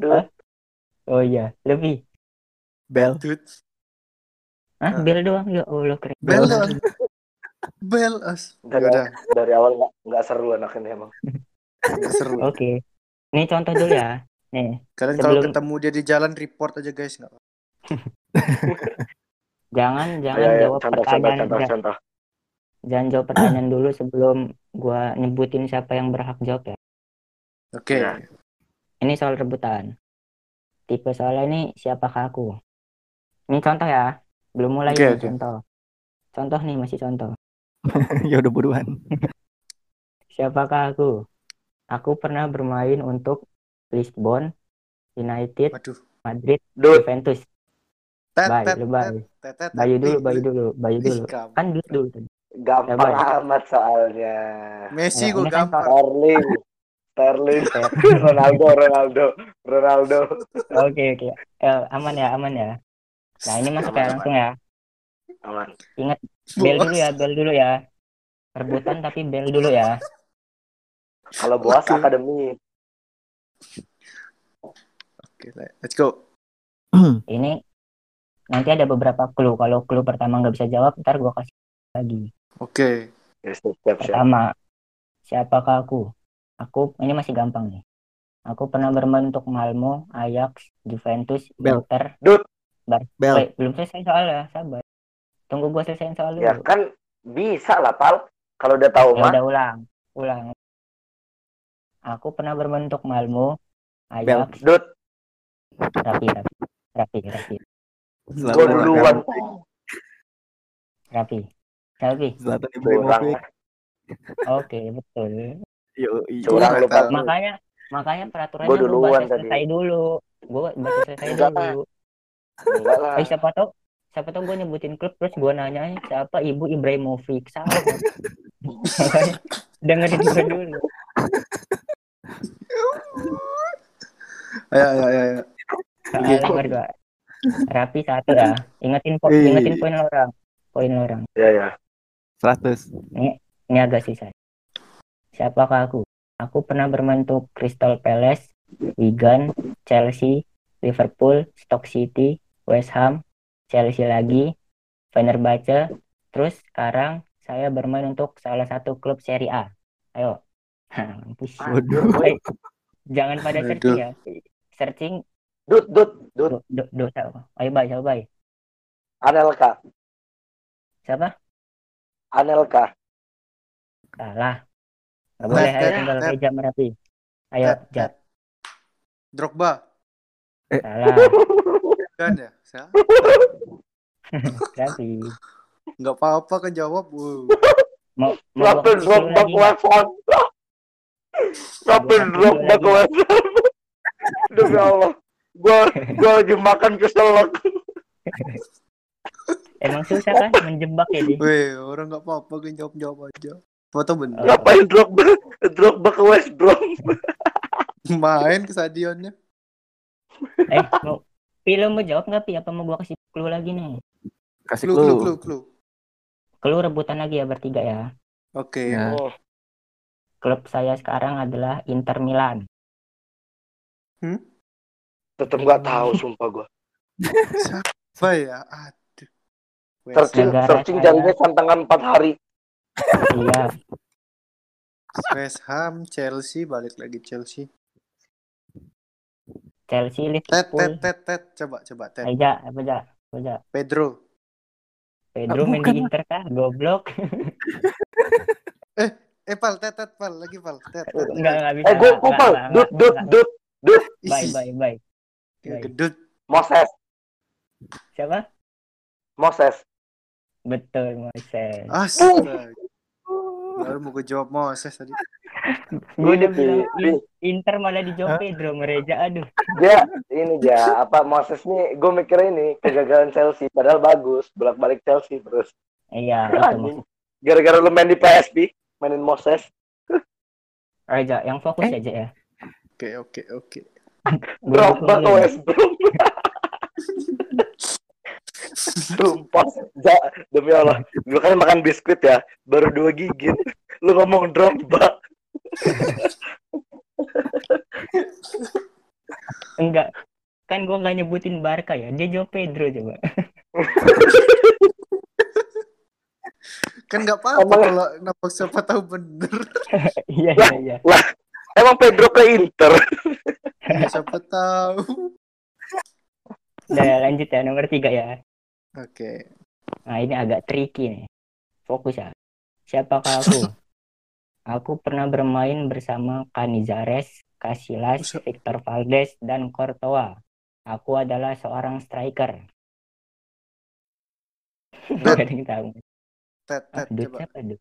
dut. Oh iya, lebih. Bell. Dude. Hah, Ah. Bel doang ya Allah keren. Bel doang. Bel as. Dari, Yaudah, dari awal nggak nggak seru anak ini emang. nggak seru. Oke. Ini contoh dulu ya. Nih, Kalian kalau Sebelum- ketemu dia di jalan report aja guys. Nggak apa-apa. jangan jangan Ayo, jawab contoh, contoh, pertanyaan contoh, ja- contoh. jangan jawab pertanyaan dulu sebelum gua nyebutin siapa yang berhak jawab ya. Oke. Ya. Ini soal rebutan. Tipe soalnya ini siapakah aku? Ini contoh ya. Belum mulai Oke, nih, oke. contoh. Contoh nih masih contoh. ya udah buruan. Siapakah aku? Aku pernah bermain untuk Lisbon, United, Waduh. Madrid, Dude, Juventus. Tet, Bye, tet, lu bye. tet, tet, tet, Bayu dulu, bayu dulu, bayu dulu. Kan dulu dulu tadi. gampang Coba. amat soalnya. Messi Ya, gue kan gampang. Sterling, Sterling. Ronaldo, Ronaldo, Ronaldo. Oke oke. Eh, aman ya, aman ya. Nah ini masuk Aman, ya langsung ya. Aman. Bel dulu ya, bel dulu ya. Rebutan tapi bel dulu ya. Kalau Boas Oke. Akademi, Oke, let's go. Ini nanti ada beberapa clue. Kalau clue pertama nggak bisa jawab, ntar gua kasih lagi. Oke. siap. Pertama, siapakah aku? Aku ini masih gampang nih. Aku pernah bermain untuk Malmo, Ajax, Juventus, Bel. Inter. Dut. Bar. Bel. Wait, belum selesai soalnya, sabar. Tunggu gua selesaiin soal dulu. Ya kan bisa lah, Pal. Kalau udah tahu Ya mah. udah ulang, ulang. Aku pernah Malmo, Bel. Ajax, Dut, rapi, rapi, rapi, rapi, Zlatan duluan. rapi, rapi. Oke, betul. Yo, Curang lu, Pal. Makanya, makanya peraturannya Gua gua duluan baca tadi. selesai dulu. Gua baca selesai dulu. Enggak lah. Eh siapa tau, siapa tau gue nyebutin klub terus gue nanya siapa Ibu Ibrahimovic sama. Makanya dengerin gue dulu. Ayo, ayo, ayo. ayo. Dua. Rapi satu ya. Ingetin po ingetin poin orang. Poin orang. Ya, ya. 100. Ini agak susah. Siapakah aku? Aku pernah bermain untuk Crystal Palace, Wigan, Chelsea, Liverpool, Stoke City, West Ham, Chelsea lagi, Fenerbahce. Terus sekarang saya bermain untuk salah satu klub Serie A. Ayo. Hah, mampus. Waduh. Jangan pada searching ya. Searching Dut, Dut, Dut. do, dosa. Ayo bye, ayo bye. Anelka, Siapa? Anelka. Salah. Gak boleh, ayo tinggal. Reja Merapi. Ayo, Jat. Drogba. Salah. Kan ya? Saya Rapi. nggak apa-apa kan jawab. Mau drop back weapon. Rapid kasih drop back weapon. Demi Allah. Gua gua lagi makan keselak. Emang susah kan menjebak ya dia. Weh, orang nggak apa-apa kan jawab-jawab aja. Foto bener. Ngapain drop back drop back West Brom? Main ke stadionnya. Eh, mau Pi, lo mau jawab nggak Pi? Apa mau gua kasih clue lagi nih? Kasih Clue, clue, clue. clue, clue. Rebutan lagi ya bertiga ya. Oke. Ya. Oh, Klub saya sekarang adalah Inter Milan. tetep nggak tahu sumpah gua. Siapa ya? Aduh. Searching searching saya. jarinya santangan 4 hari. Iya, West Ham, Chelsea, balik lagi Chelsea. Chelsea, Tet, tet, Liverpool. tet, tet. Coba, coba, tet. Aja, apa aja? Apa aja? Pedro. Pedro Ah, main di Inter kah? Goblok. Eh, pal, tet, tet, pal. Lagi, pal. Tet, tet. Enggak, enggak bisa. Eh, gua Nggak, kupal. nggak, Dut dut dut dut. Bye, bye, bye. Gedut. Moses, Siapa? Moses. Betul, Moses. Astaga. Baru mau gue jawab Moses tadi. Gue udah Ini, bilang Inter malah dijawab Pedro mereja aduh. Dia ini dia apa Moses nih gue mikir ini kegagalan Chelsea padahal bagus bolak-balik Chelsea terus. Iya, gara-gara lu main di PSP mainin Moses. Reja yang fokus Eh? aja ya. Oke, oke, oke. Drop back lu. West Brom Sumpah, ja, demi Allah, gue kan makan biskuit ya, baru dua gigit, lu ngomong drop back, Enggak. kan gua nggak nyebutin Barca ya. Dia jawab Pedro coba. Kan nggak apa-apa Emang- kalau nampak siapa tahu bener. Iya Lah. iya iya. Emang Pedro ke Inter. Iya, siapa tahu. Udah lanjut ya nomor tiga ya. Oke. Nah ini agak tricky nih. Fokus ya. Siapakah aku? aku pernah bermain bersama Canizares, Casillas, Buset. Victor Valdes, dan Courtois. Aku adalah seorang striker. Gak ada yang tahu. Tet, Ah, tet, Dut coba. siapa Dut?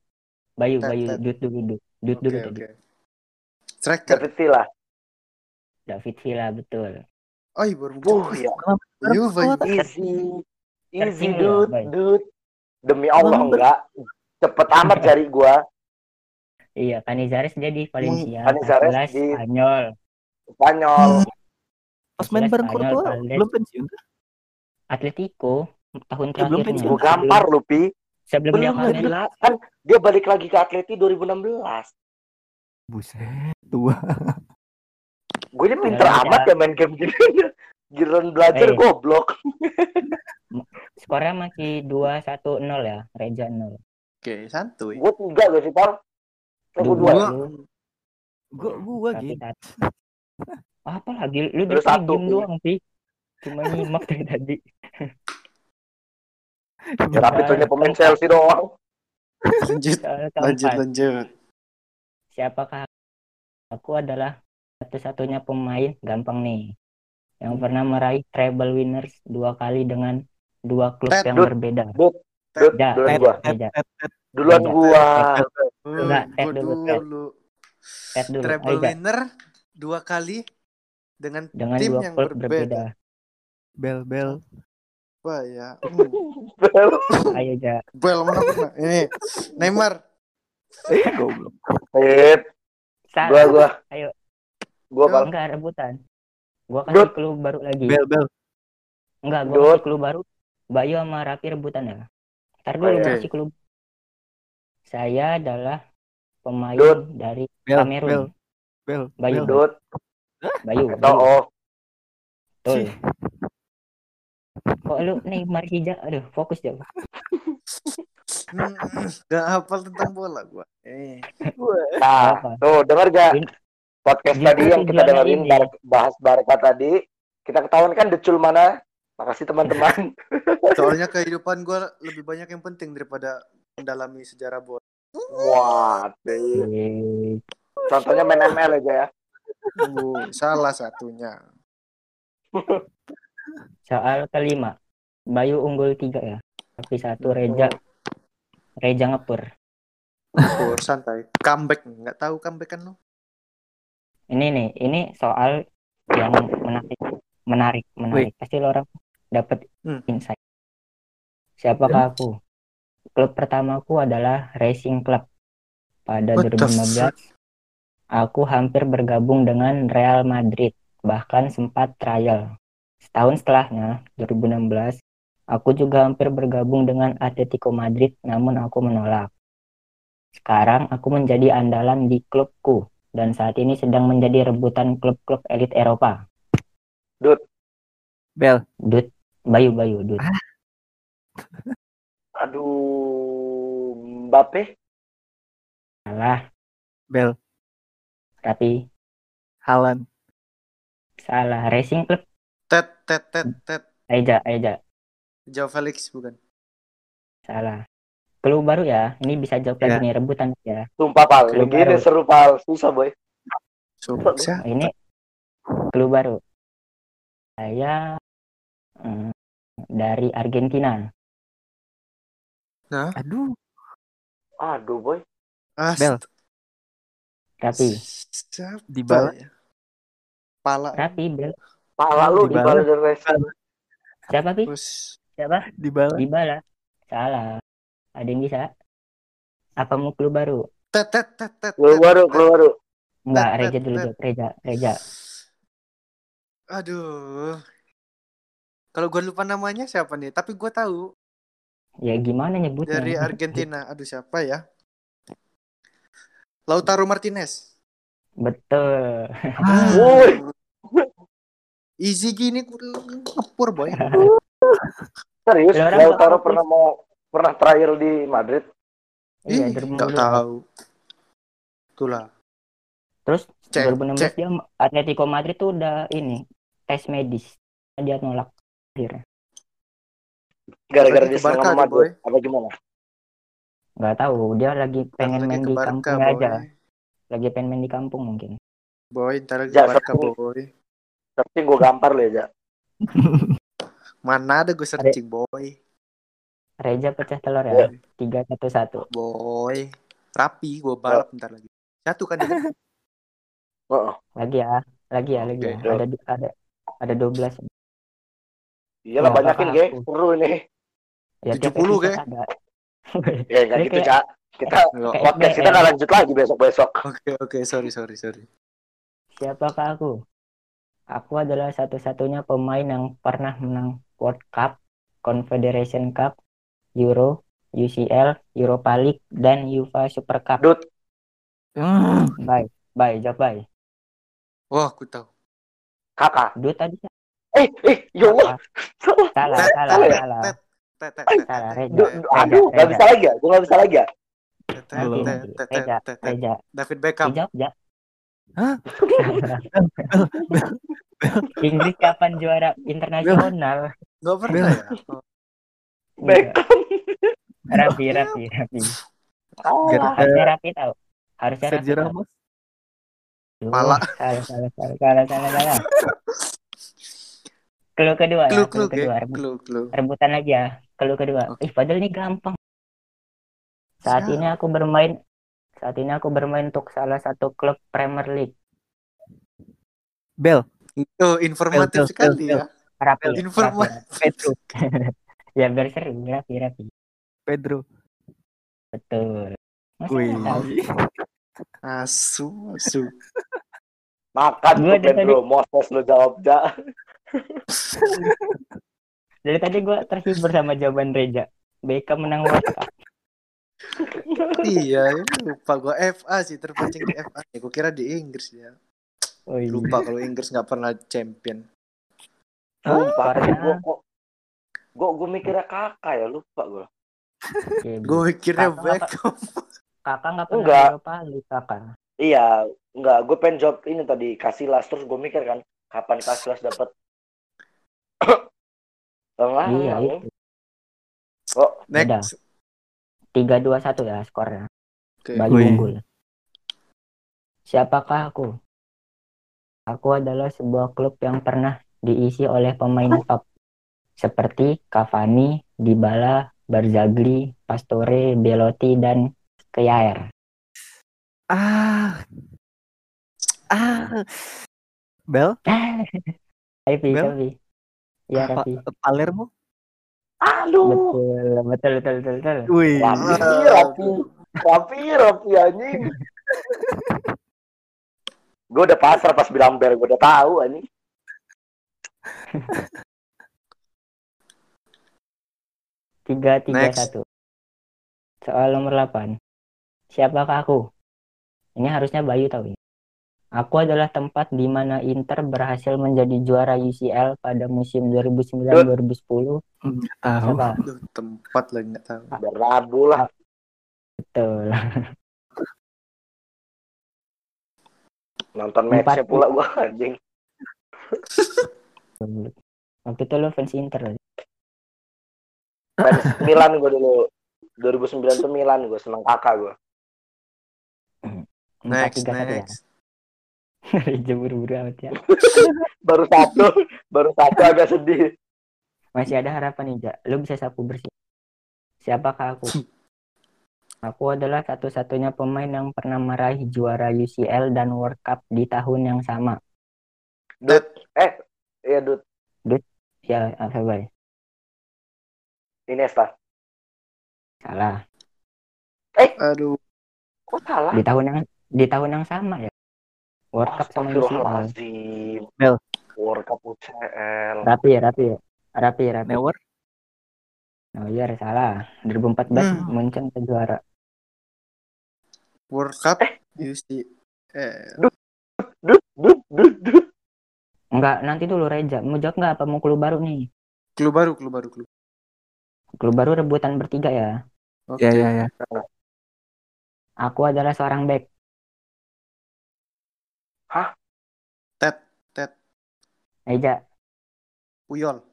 Bayu, Tet, Bayu. Dut dulu, Dut. Dut dulu Oke, tadi. oke. Striker. David Villa. David Villa, betul. Oh, iya, baru Uh, ya. Juve. Easy. Easy, Bay. dude. Demi Allah enggak. Cepet amat cari gua. Iya, Canizares dia di Valencia, Canizares di- Spanyol. Spanyol. Pas main bareng Courtois belum pensiun. Atletico tahun Ya, belum pensiun. Gua gampar lu, Pi. Sebelum dia Belum jelas. Kan dia balik lagi ke Atleti 2016. Buset, tua. Gue ini pinter Ya, amat ya main game gini. Giliran belajar Eh. goblok. Skornya masih 2-1-0 ya, Reja 0. Oke, santuy. Gue tiga gak sih, Pal? Eh, gua lu, Gua gua tapi gitu. Apa lagi? Lu tadi satu, doang, Pi. Cuma nyimak dari tadi. Ya, tapi tuhnya pemain Chelsea doang. Lanjut, Soal lanjut, lanjut. siapakah aku adalah satu-satunya pemain gampang nih yang pernah meraih treble winners dua kali dengan dua klub Ted, yang Dut. berbeda. Dut, Ya, duluan gua. Duluan. Enggak, tet dulu, tet. dulu. Treble winner dua kali dengan Dengan tim dua yang berbeda. berbeda. Bel bel. Wah ya. Hmm. Ayo, Ja. Bel mana pernah? Ini Neymar. Eh, goblok. Sip. Gua, gua. Ayo. Gua, Pal. Enggak rebutan. Gua kasih clue baru lagi. Bel bel. Enggak, gua kasih clue baru. Bayu sama Raffi rebutan ya. Ntar dulu Oke. gua kasih clue. Saya adalah pemain Dut. dari Bel Kamerun. bel. Bel. Bayu. bel. Dut. Bayu. Bayu. oh. Betul. Kok lu Neymar Hija? Aduh, fokus. Hmm, Gak hafal tentang bola gua. Eh. Nah, Apa? tuh denger gak? Podcast tadi yang kita dengerin bahas Barca tadi. Kita ketahuan kan decul mana. Makasih teman-teman. Soalnya kehidupan gua lebih banyak yang penting daripada mendalami sejarah bola. Wah, deh. Eh, contohnya main ML aja ya. Uh, salah satunya. Soal kelima. Bayu unggul tiga ya. Tapi satu Reja. Reja ngepur. Pur santai. Comeback nggak tahu comeback kan lo? Ini nih, ini soal yang menarik, menarik, menarik. Pasti lo orang dapat Hmm. insight. Siapakah aku? Klub pertamaku adalah Racing Club. Pada What the 2015, aku hampir bergabung dengan Real Madrid, bahkan sempat trial. Setahun setelahnya, 2016, aku juga hampir bergabung dengan Atletico Madrid, namun aku menolak. Sekarang aku menjadi andalan di klubku dan saat ini sedang menjadi rebutan klub-klub elit Eropa. Bel. Dut, Bayu, Bayu, Dut. Aduh, Mbappe. Salah, Bel. tapi Halan. salah. Racing Club, Tet, tet, tet, tet. Eja, Eja. Jauh Felix bukan? Salah. Clue baru ya. Ini bisa jawab lagi Ya. nih rebutan ya. Sumpah, Pal. Clue Gini baru. seru, Pal. Susah, boy. Siapa? Ini clue baru. Saya mm, dari Argentina. Aduh. Aduh, boy. Ah, Bel. Siapa Dybala. ya? Pala. Rapi, Bel. Pala lu di bala. Siapa, Pi? Terus Siapa? Di bala. Dybala. Salah. Ada yang bisa? Apa mau clue baru? tet, tet, tet, tet. Keluar tet, baru, keluar baru. Enggak, Reja dulu. Reja, Reja. Aduh. Kalau gue lupa namanya siapa nih? Tapi gue tahu Ya gimana nyebutnya? dari Argentina. Aduh siapa ya? Lautaro Martinez. Betul. Woi. Easy gini ngepur boy. Serius, Lautaro tahu. pernah mau pernah trial di Madrid? Iya, Ih, 2016. nggak tahu. Itulah. Terus Cek, 2016 cek. dia Atletico Madrid tuh udah ini tes medis. Dia nolak akhirnya. Gara-gara Lagi dia senang sama. Madrid. Apa gimana? Nggak tahu, dia lagi pengen Ntar main lagi di Barca, kampungnya boy. aja. Lagi pengen main di kampung mungkin. Boy, ntar lagi Ja, Barca, searching. boy. Tapi gue gampar lo ya, Mana ada gue searching, boy. Reja pecah telur ya. Tiga satu satu. Boy. Rapi, gue balap ntar lagi. Satu kan. Heeh. Lagi ya, lagi ya, lagi ya. Oke. Ada ada ada 12. Iyalah Nggak banyakin, ge. aku. Seru ini. Ya tiap 70, episode Ge. Ya enggak gitu, kayak- Cak. Kita Oke, podcast kita nggak lanjut lagi besok-besok. oke, sorry, sorry, sorry. Siapakah aku? Aku adalah satu-satunya pemain yang pernah menang World Cup, Confederation Cup, Euro, UCL, Europa League, dan UEFA Super Cup. Dut, Hmm, Bye, bye, jawab bye. Wah, aku tahu. kakak. Dut tadi Eh, eh, ya Allah. salah, Salah. salah, salah, salah salah. Salah, aduh, nggak bisa lagi ya? Gue nggak bisa lagi ya? David Beckham. Hah? Inggris kapan juara internasional? Gak pernah ya? Oh, Beckham. Rapi, rapi, rapi. Kalah. Harusnya rapi tau. Harusnya rapi Sergio. Ramos. Pala. Salah, salah, salah, salah, salah, salah. Clue kedua ya, Clue, clue clue, kedua. Ge. Rebut- Clue, clue. Rebutan lagi ya. Clue kedua. Oke. Ih, padahal ini gampang. Saat ini aku bermain saat ini aku bermain untuk salah satu klub Premier League. Bel. Oh, informatif Bel, bel, sekali bel, ya. Rapi, Informatif. Pedro. ya biar seru, rapi, rapi. Pedro. Betul. Masa Wih. Asu, asu. Makan dari Pedro. Moses lo jawab, Ja. Dari tadi gua terhibur sama jawaban Reja. Beckham menang World Cup. iya, ini lupa gue FA sih terpancing di FA. Ya, gue kira di Inggris ya. Oh, iya. Lupa kalau Inggris nggak pernah champion. Karena- gue kok gue gue mikirnya kakak ya lupa gue. Gue mikirnya Beckham. Kakak nggak pernah Enggak. Kakak. Iya, enggak. Gue pengen jawab ini tadi Casillas terus gue mikir kan kapan Casillas dapat. Enggak, Iya itu. Oh, Next. Tiga dua satu ya skornya. Oke. Bayu Wih. unggul. Siapakah aku? Aku adalah sebuah klub yang pernah diisi oleh pemain top seperti Cavani, Dybala, Barzagli, Pastore, Belotti, dan Kjaer. Ah. Ah. Bel. Rapi, Bel? Rapi. Ya, Pa- Rapi. Palermo. aduh. Betul, betul, betul, betul, betul. Wih. Rapi, rapi, rapi, rapi anjing. gue udah pasrah pas bilang ber, gue udah tahu anjing. Tiga, tiga, Next. satu. Soal nomor 8. Siapakah aku? Ini harusnya Bayu tahu ini. Aku adalah tempat di mana Inter berhasil menjadi juara UCL pada musim 2009-2010. Tahu. Siapa? Aduh, tempat lagi nggak tahu. Berabu lah. Betul. Nonton matchnya pula gue anjing. Waktu itu lo fans Inter. Fans Milan gue dulu. 2009 tuh Milan gue seneng kakak gue. Next, satu ya. Next. Reja buru-buru amat ya. Baru satu, baru satu agak sedih. Masih ada harapan nih, Ja. Lo bisa sapu bersih. Siapakah aku? Aku adalah satu-satunya pemain yang pernah meraih juara UCL dan World Cup di tahun yang sama. Dut, eh, iya Dut, Ya, apa baik? Iniesta. Salah. Aduh, Kok salah? Di tahun yang di tahun yang sama ya. World Cup sama UCL. Bel. World Cup UCL. Rapi ya, rapi ya. Rapi, rapi. Neuer. Oh iya, salah. 2014 Hmm. Munchen ke juara. World Cup. Eh, Dut, dut, dut, dut. Enggak, Enggak, nanti dulu Reja. Mau jawab nggak apa mau clue baru nih? Clue baru, clue baru, clue. Clue baru rebutan bertiga ya. Oke. Ya ya ya. Aku adalah seorang back. Ted, Ted, Reja, Puyol.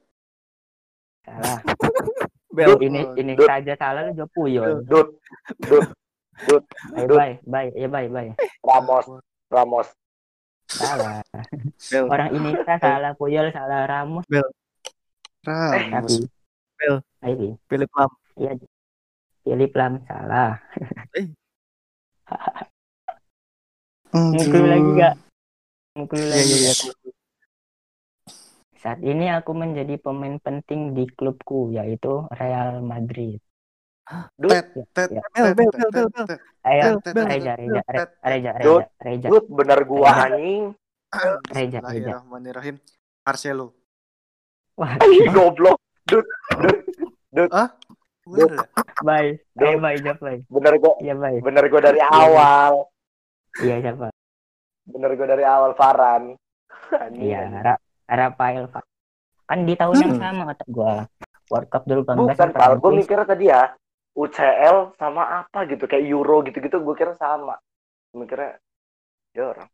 salah. Bel. Ini ini Dut. saja salah lu jawab Puyol. Dut, Dut, Dut, Dut. bye, bye, ya bye, bye. Ramos, Ramos. Salah. Bel. Orang ini salah Puyol, salah Ramos. Ramos. Tapi, Bel. ayo, Philip Lam. iya. Philip Lam salah. Mau clue lagi gak? Iya iya iya. nggak? Saat ini aku menjadi pemain penting di klubku yaitu Real Madrid. Ayo, Reja, Reja, Reja, Dut. Reja, Reja. Dut, bener gua anjing. Reja, Reja. Bismillahirrahmanirrahim. Marcelo. Wah, goblok. Ya? bye. Dut. Ayo, bye, jawab bye. Bener gua, Iya, bye. bener gua dari awal. Iya, siapa? Bener gua dari awal Farhan. Anjing, Iya. Ra Rafael Fa- Kan di tahun yang sama kata gua. World Cup dulu 18 Bukan, Pal. Gue mikirnya tadi ya, UCL sama apa gitu. Kayak Euro gitu-gitu, gue kira sama. Mikirnya, ya orang.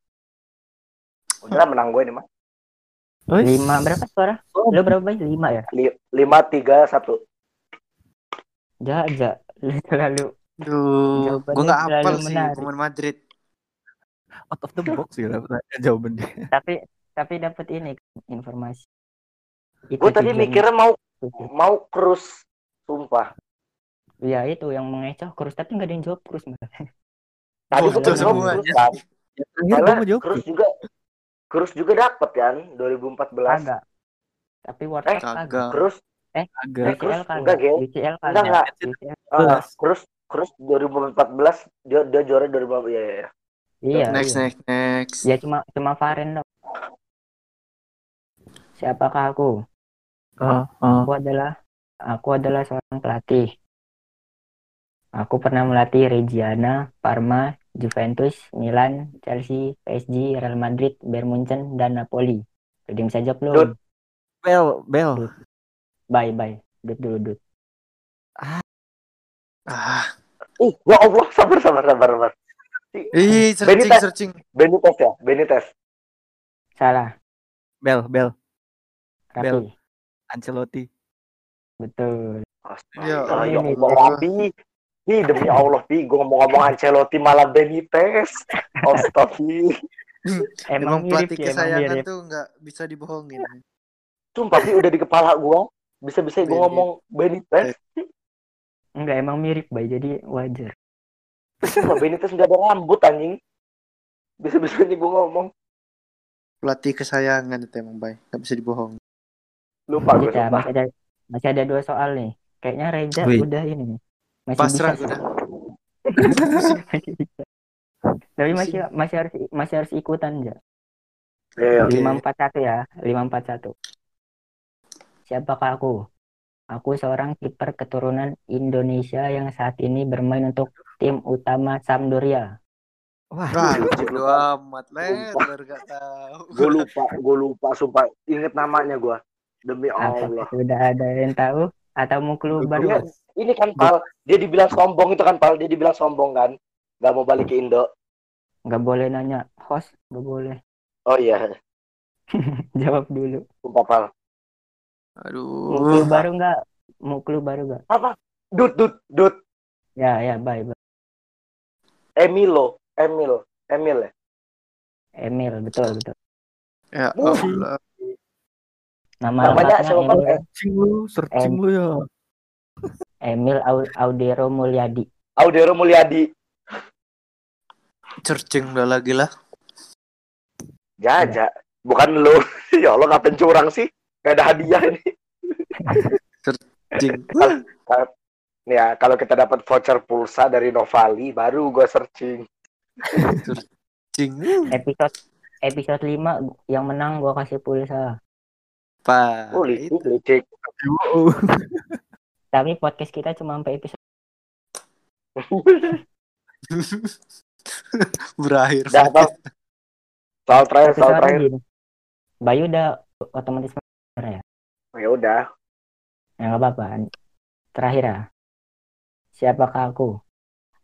Udah menang gue ini mah. Wih. Lima berapa suara? Oh. Lu berapa banyak? Lima ya? Li- Lima, tiga, satu. Jaja. Lu terlalu Duh, gue nggak terlalu hafal sih pemain Madrid. Out of the box gitu jawaban dia. tapi tapi dapat ini informasi. Itu Gue tadi mikirnya mau tujuan. mau krus. Sumpah. Ya itu yang mengecoh Cruz tapi nggak ada yang jawab Cruz malah. Tadi gue jawab krus kan. Ya, mau jawab. krus juga Krus juga dapet kan 2014. Kagak. Tapi World Eh, Cup kagak. Kagak. Krus Agak. Eh, UCL kagak. enggak, Ge. UCL Enggak, enggak. Krus Krus 2014 dia dia juara 2014 ya, ya, ya. Iya. Next, iya. next, next. Ya cuma cuma Varen dong. Siapakah aku? Oh, oh. Aku adalah aku adalah seorang pelatih. Aku pernah melatih Reggiana, Parma, Juventus, Milan, Chelsea, PSG, Real Madrid, Bayern Munchen, dan Napoli. Jadi bisa jawab belum? Dut. Bel, Bel. Bye bye. Dut dulu dut. Ah, Uh, ya Allah, sabar sabar sabar sabar. Ih, searching, Benitez. searching. Benitez ya, Benitez. Salah. Bel, Bel. Rapi. Bel. Ancelotti. Betul. Ya Astaga, ya Allah. Allah. Ih, demi Allah, Pi. Gue ngomong-ngomong Ancelotti malah Benitez. Astaga. Emang, Emang mirip pelatih ya, emang kesayangan mirip. tuh nggak bisa dibohongin. Sumpah, Pi, udah di kepala gue. Bisa-bisa gue ngomong Benitez. Enggak emang mirip bay jadi wajar. Sumpah, Benitez nggak ada rambut, anjing. Bisa-bisanya gue ngomong. Pelatih kesayangan itu emang baik, nggak bisa dibohong. Lupa gue, ya, sumpah. masih ada masih ada dua soal nih. Kayaknya Reza Wih. udah ini nih. Masih Pasrah bisa. gue dah. Masih bisa. Tapi masih masih harus masih harus ikutan ya. Iya, iya. Lima empat satu ya, lima empat satu. Siapakah aku? Aku seorang kiper keturunan Indonesia yang saat ini bermain untuk tim utama Sampdoria. Wah, Wah, bodo amat, lebar gak tahu. Gue lupa, gue lupa, sumpah. Ingat namanya gue. Demi Apa Allah. sudah ada yang tahu atau mau keluar baru? Iya, ini kan Pal, dia dibilang sombong itu kan Pal, dia dibilang sombong kan, nggak mau balik ke Indo. Nggak boleh nanya host, nggak boleh. Oh iya, Jawab dulu. sumpah Pal. Mau clue Aduh. baru nggak? Mau clue baru nggak? Apa? Dut, dut, dut. Ya ya, bye bye. Emilo, Emil, Emil ya. Emil, betul betul. Ya Uh. Allah. Nama Namanya siapa, Emil, searching lu, searching lu ya. Emil Au- Audero Mulyadi. Audero Mulyadi. Searching udah lagi lah. Jaja, bukan lu. ya Allah ngapain curang sih? Gak ada hadiah ini. Searching. Nih ya, kalau kita dapat voucher pulsa dari Novali, baru gue searching. Searching. Episode episode 5 yang menang gua kasih pulsa. Pak. Oh, licik, licik. Tapi podcast kita cuma sampai episode Berakhir. Dah, Pal. Soal terakhir, soal soal terakhir. Bayu udah otomatis ya. Ya udah. Ya nggak apa-apa. Terakhir ya. Siapakah aku?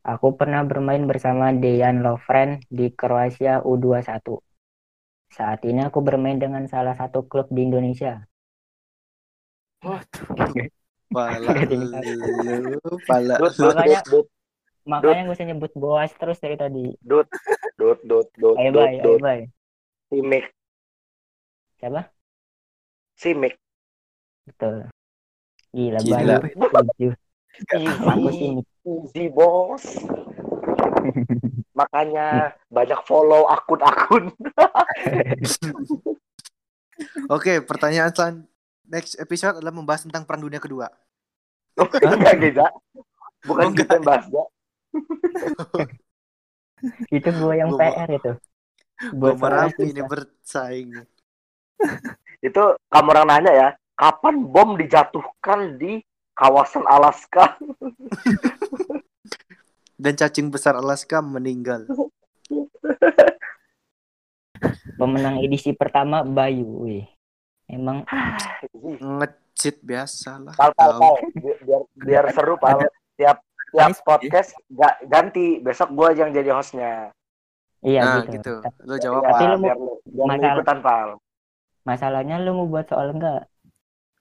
Aku pernah bermain bersama Dejan Lovren di Kroasia U21. Saat ini aku bermain dengan salah satu klub di Indonesia. Pala lu, Makanya- Makanya gue usah nyebut Boas terus dari tadi. dut, dut, dut, dut, Ayo bay, ayo bay. Simik, Siapa? simik. Betul. Gila, Gila. Bayu. Setuju. Aku Easy, bos. Makanya banyak follow akun-akun. Oke, pertanyaan selan next episode adalah membahas tentang perang dunia kedua. Enggak, Geza. Bukan Oh, enggak. kita yang bahas, ya. itu gue yang Gua- PR itu. Gue saya rapi ini bersaing. Itu kamu orang nanya ya, kapan bom dijatuhkan di kawasan Alaska? Dan cacing besar Alaska meninggal. Pemenang edisi pertama Bayu. Wih. Emang Ngecit biasa lah. Pal, pal, pal. Bi- Biar, biar seru, pal. Tiap tiap podcast ga- ganti. Besok gua yang jadi hostnya. iya Nah, gitu. gitu. Lu jawab Ya, Tapi lu mau- biar biar masalah- ikutan, pal. Masalahnya lu mau buat soal enggak?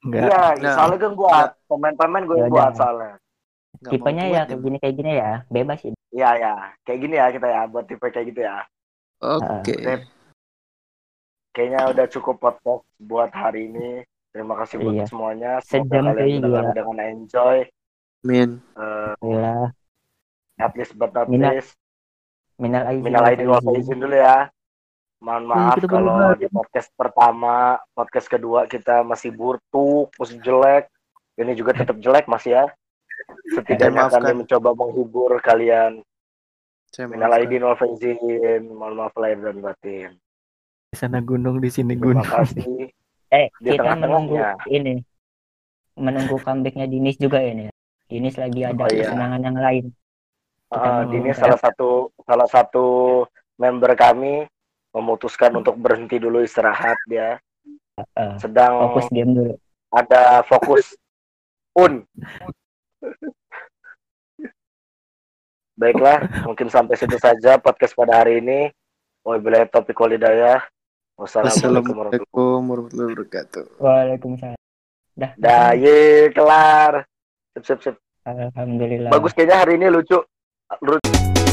Enggak. Iya, Nah. soalnya kan buat pemain-pemain gue Ya buat soalnya. Tipenya ya ya. kayak gini kayak gini ya. Bebas sih. Iya, ya. Kayak gini ya kita ya, buat tipe kayak gitu ya. Oke. Sip. Kayaknya udah cukup podcast buat hari ini. Terima kasih buat Iya. semuanya. Sejam Semoga tuh, kalian gila. dengan enjoy. Min. Eh, Gila. at least but not Minal- least. Minal aizin. Minal aidin wal faizin dulu ya. Mohon maaf kita baru kalau di podcast pertama, podcast kedua kita masih buruk, masih jelek. Ini juga tetap jelek masih ya. Setidaknya Maafkan. kami mencoba menghibur kalian. Saya Minal aidin wal faizin. Mohon maaf lahir dan batin. Di sana gunung, di sini Terima gunung. kasih. Eh, Di kita menunggu tengah-tengahnya. ini. Menunggu comebacknya Dinis juga ini. Dinis lagi ada Oh, iya. kesenangan yang lain. Kita Ah, menunggu Dini ya. salah satu salah satu member kami memutuskan untuk berhenti dulu istirahat dia. Eh, Sedang fokus game dulu. ada fokus un. Baiklah, mungkin sampai situ saja podcast pada hari ini. Wabillahi taufiq wal hidayah. Wassalamualaikum warahmatullahi Assalamualaikum warahmatullahi wabarakatuh. Waalaikumsalam. Dah. Dah, ye, kelar. Sip, sip, sip. Alhamdulillah. Bagus kayaknya hari ini lucu. Lucu.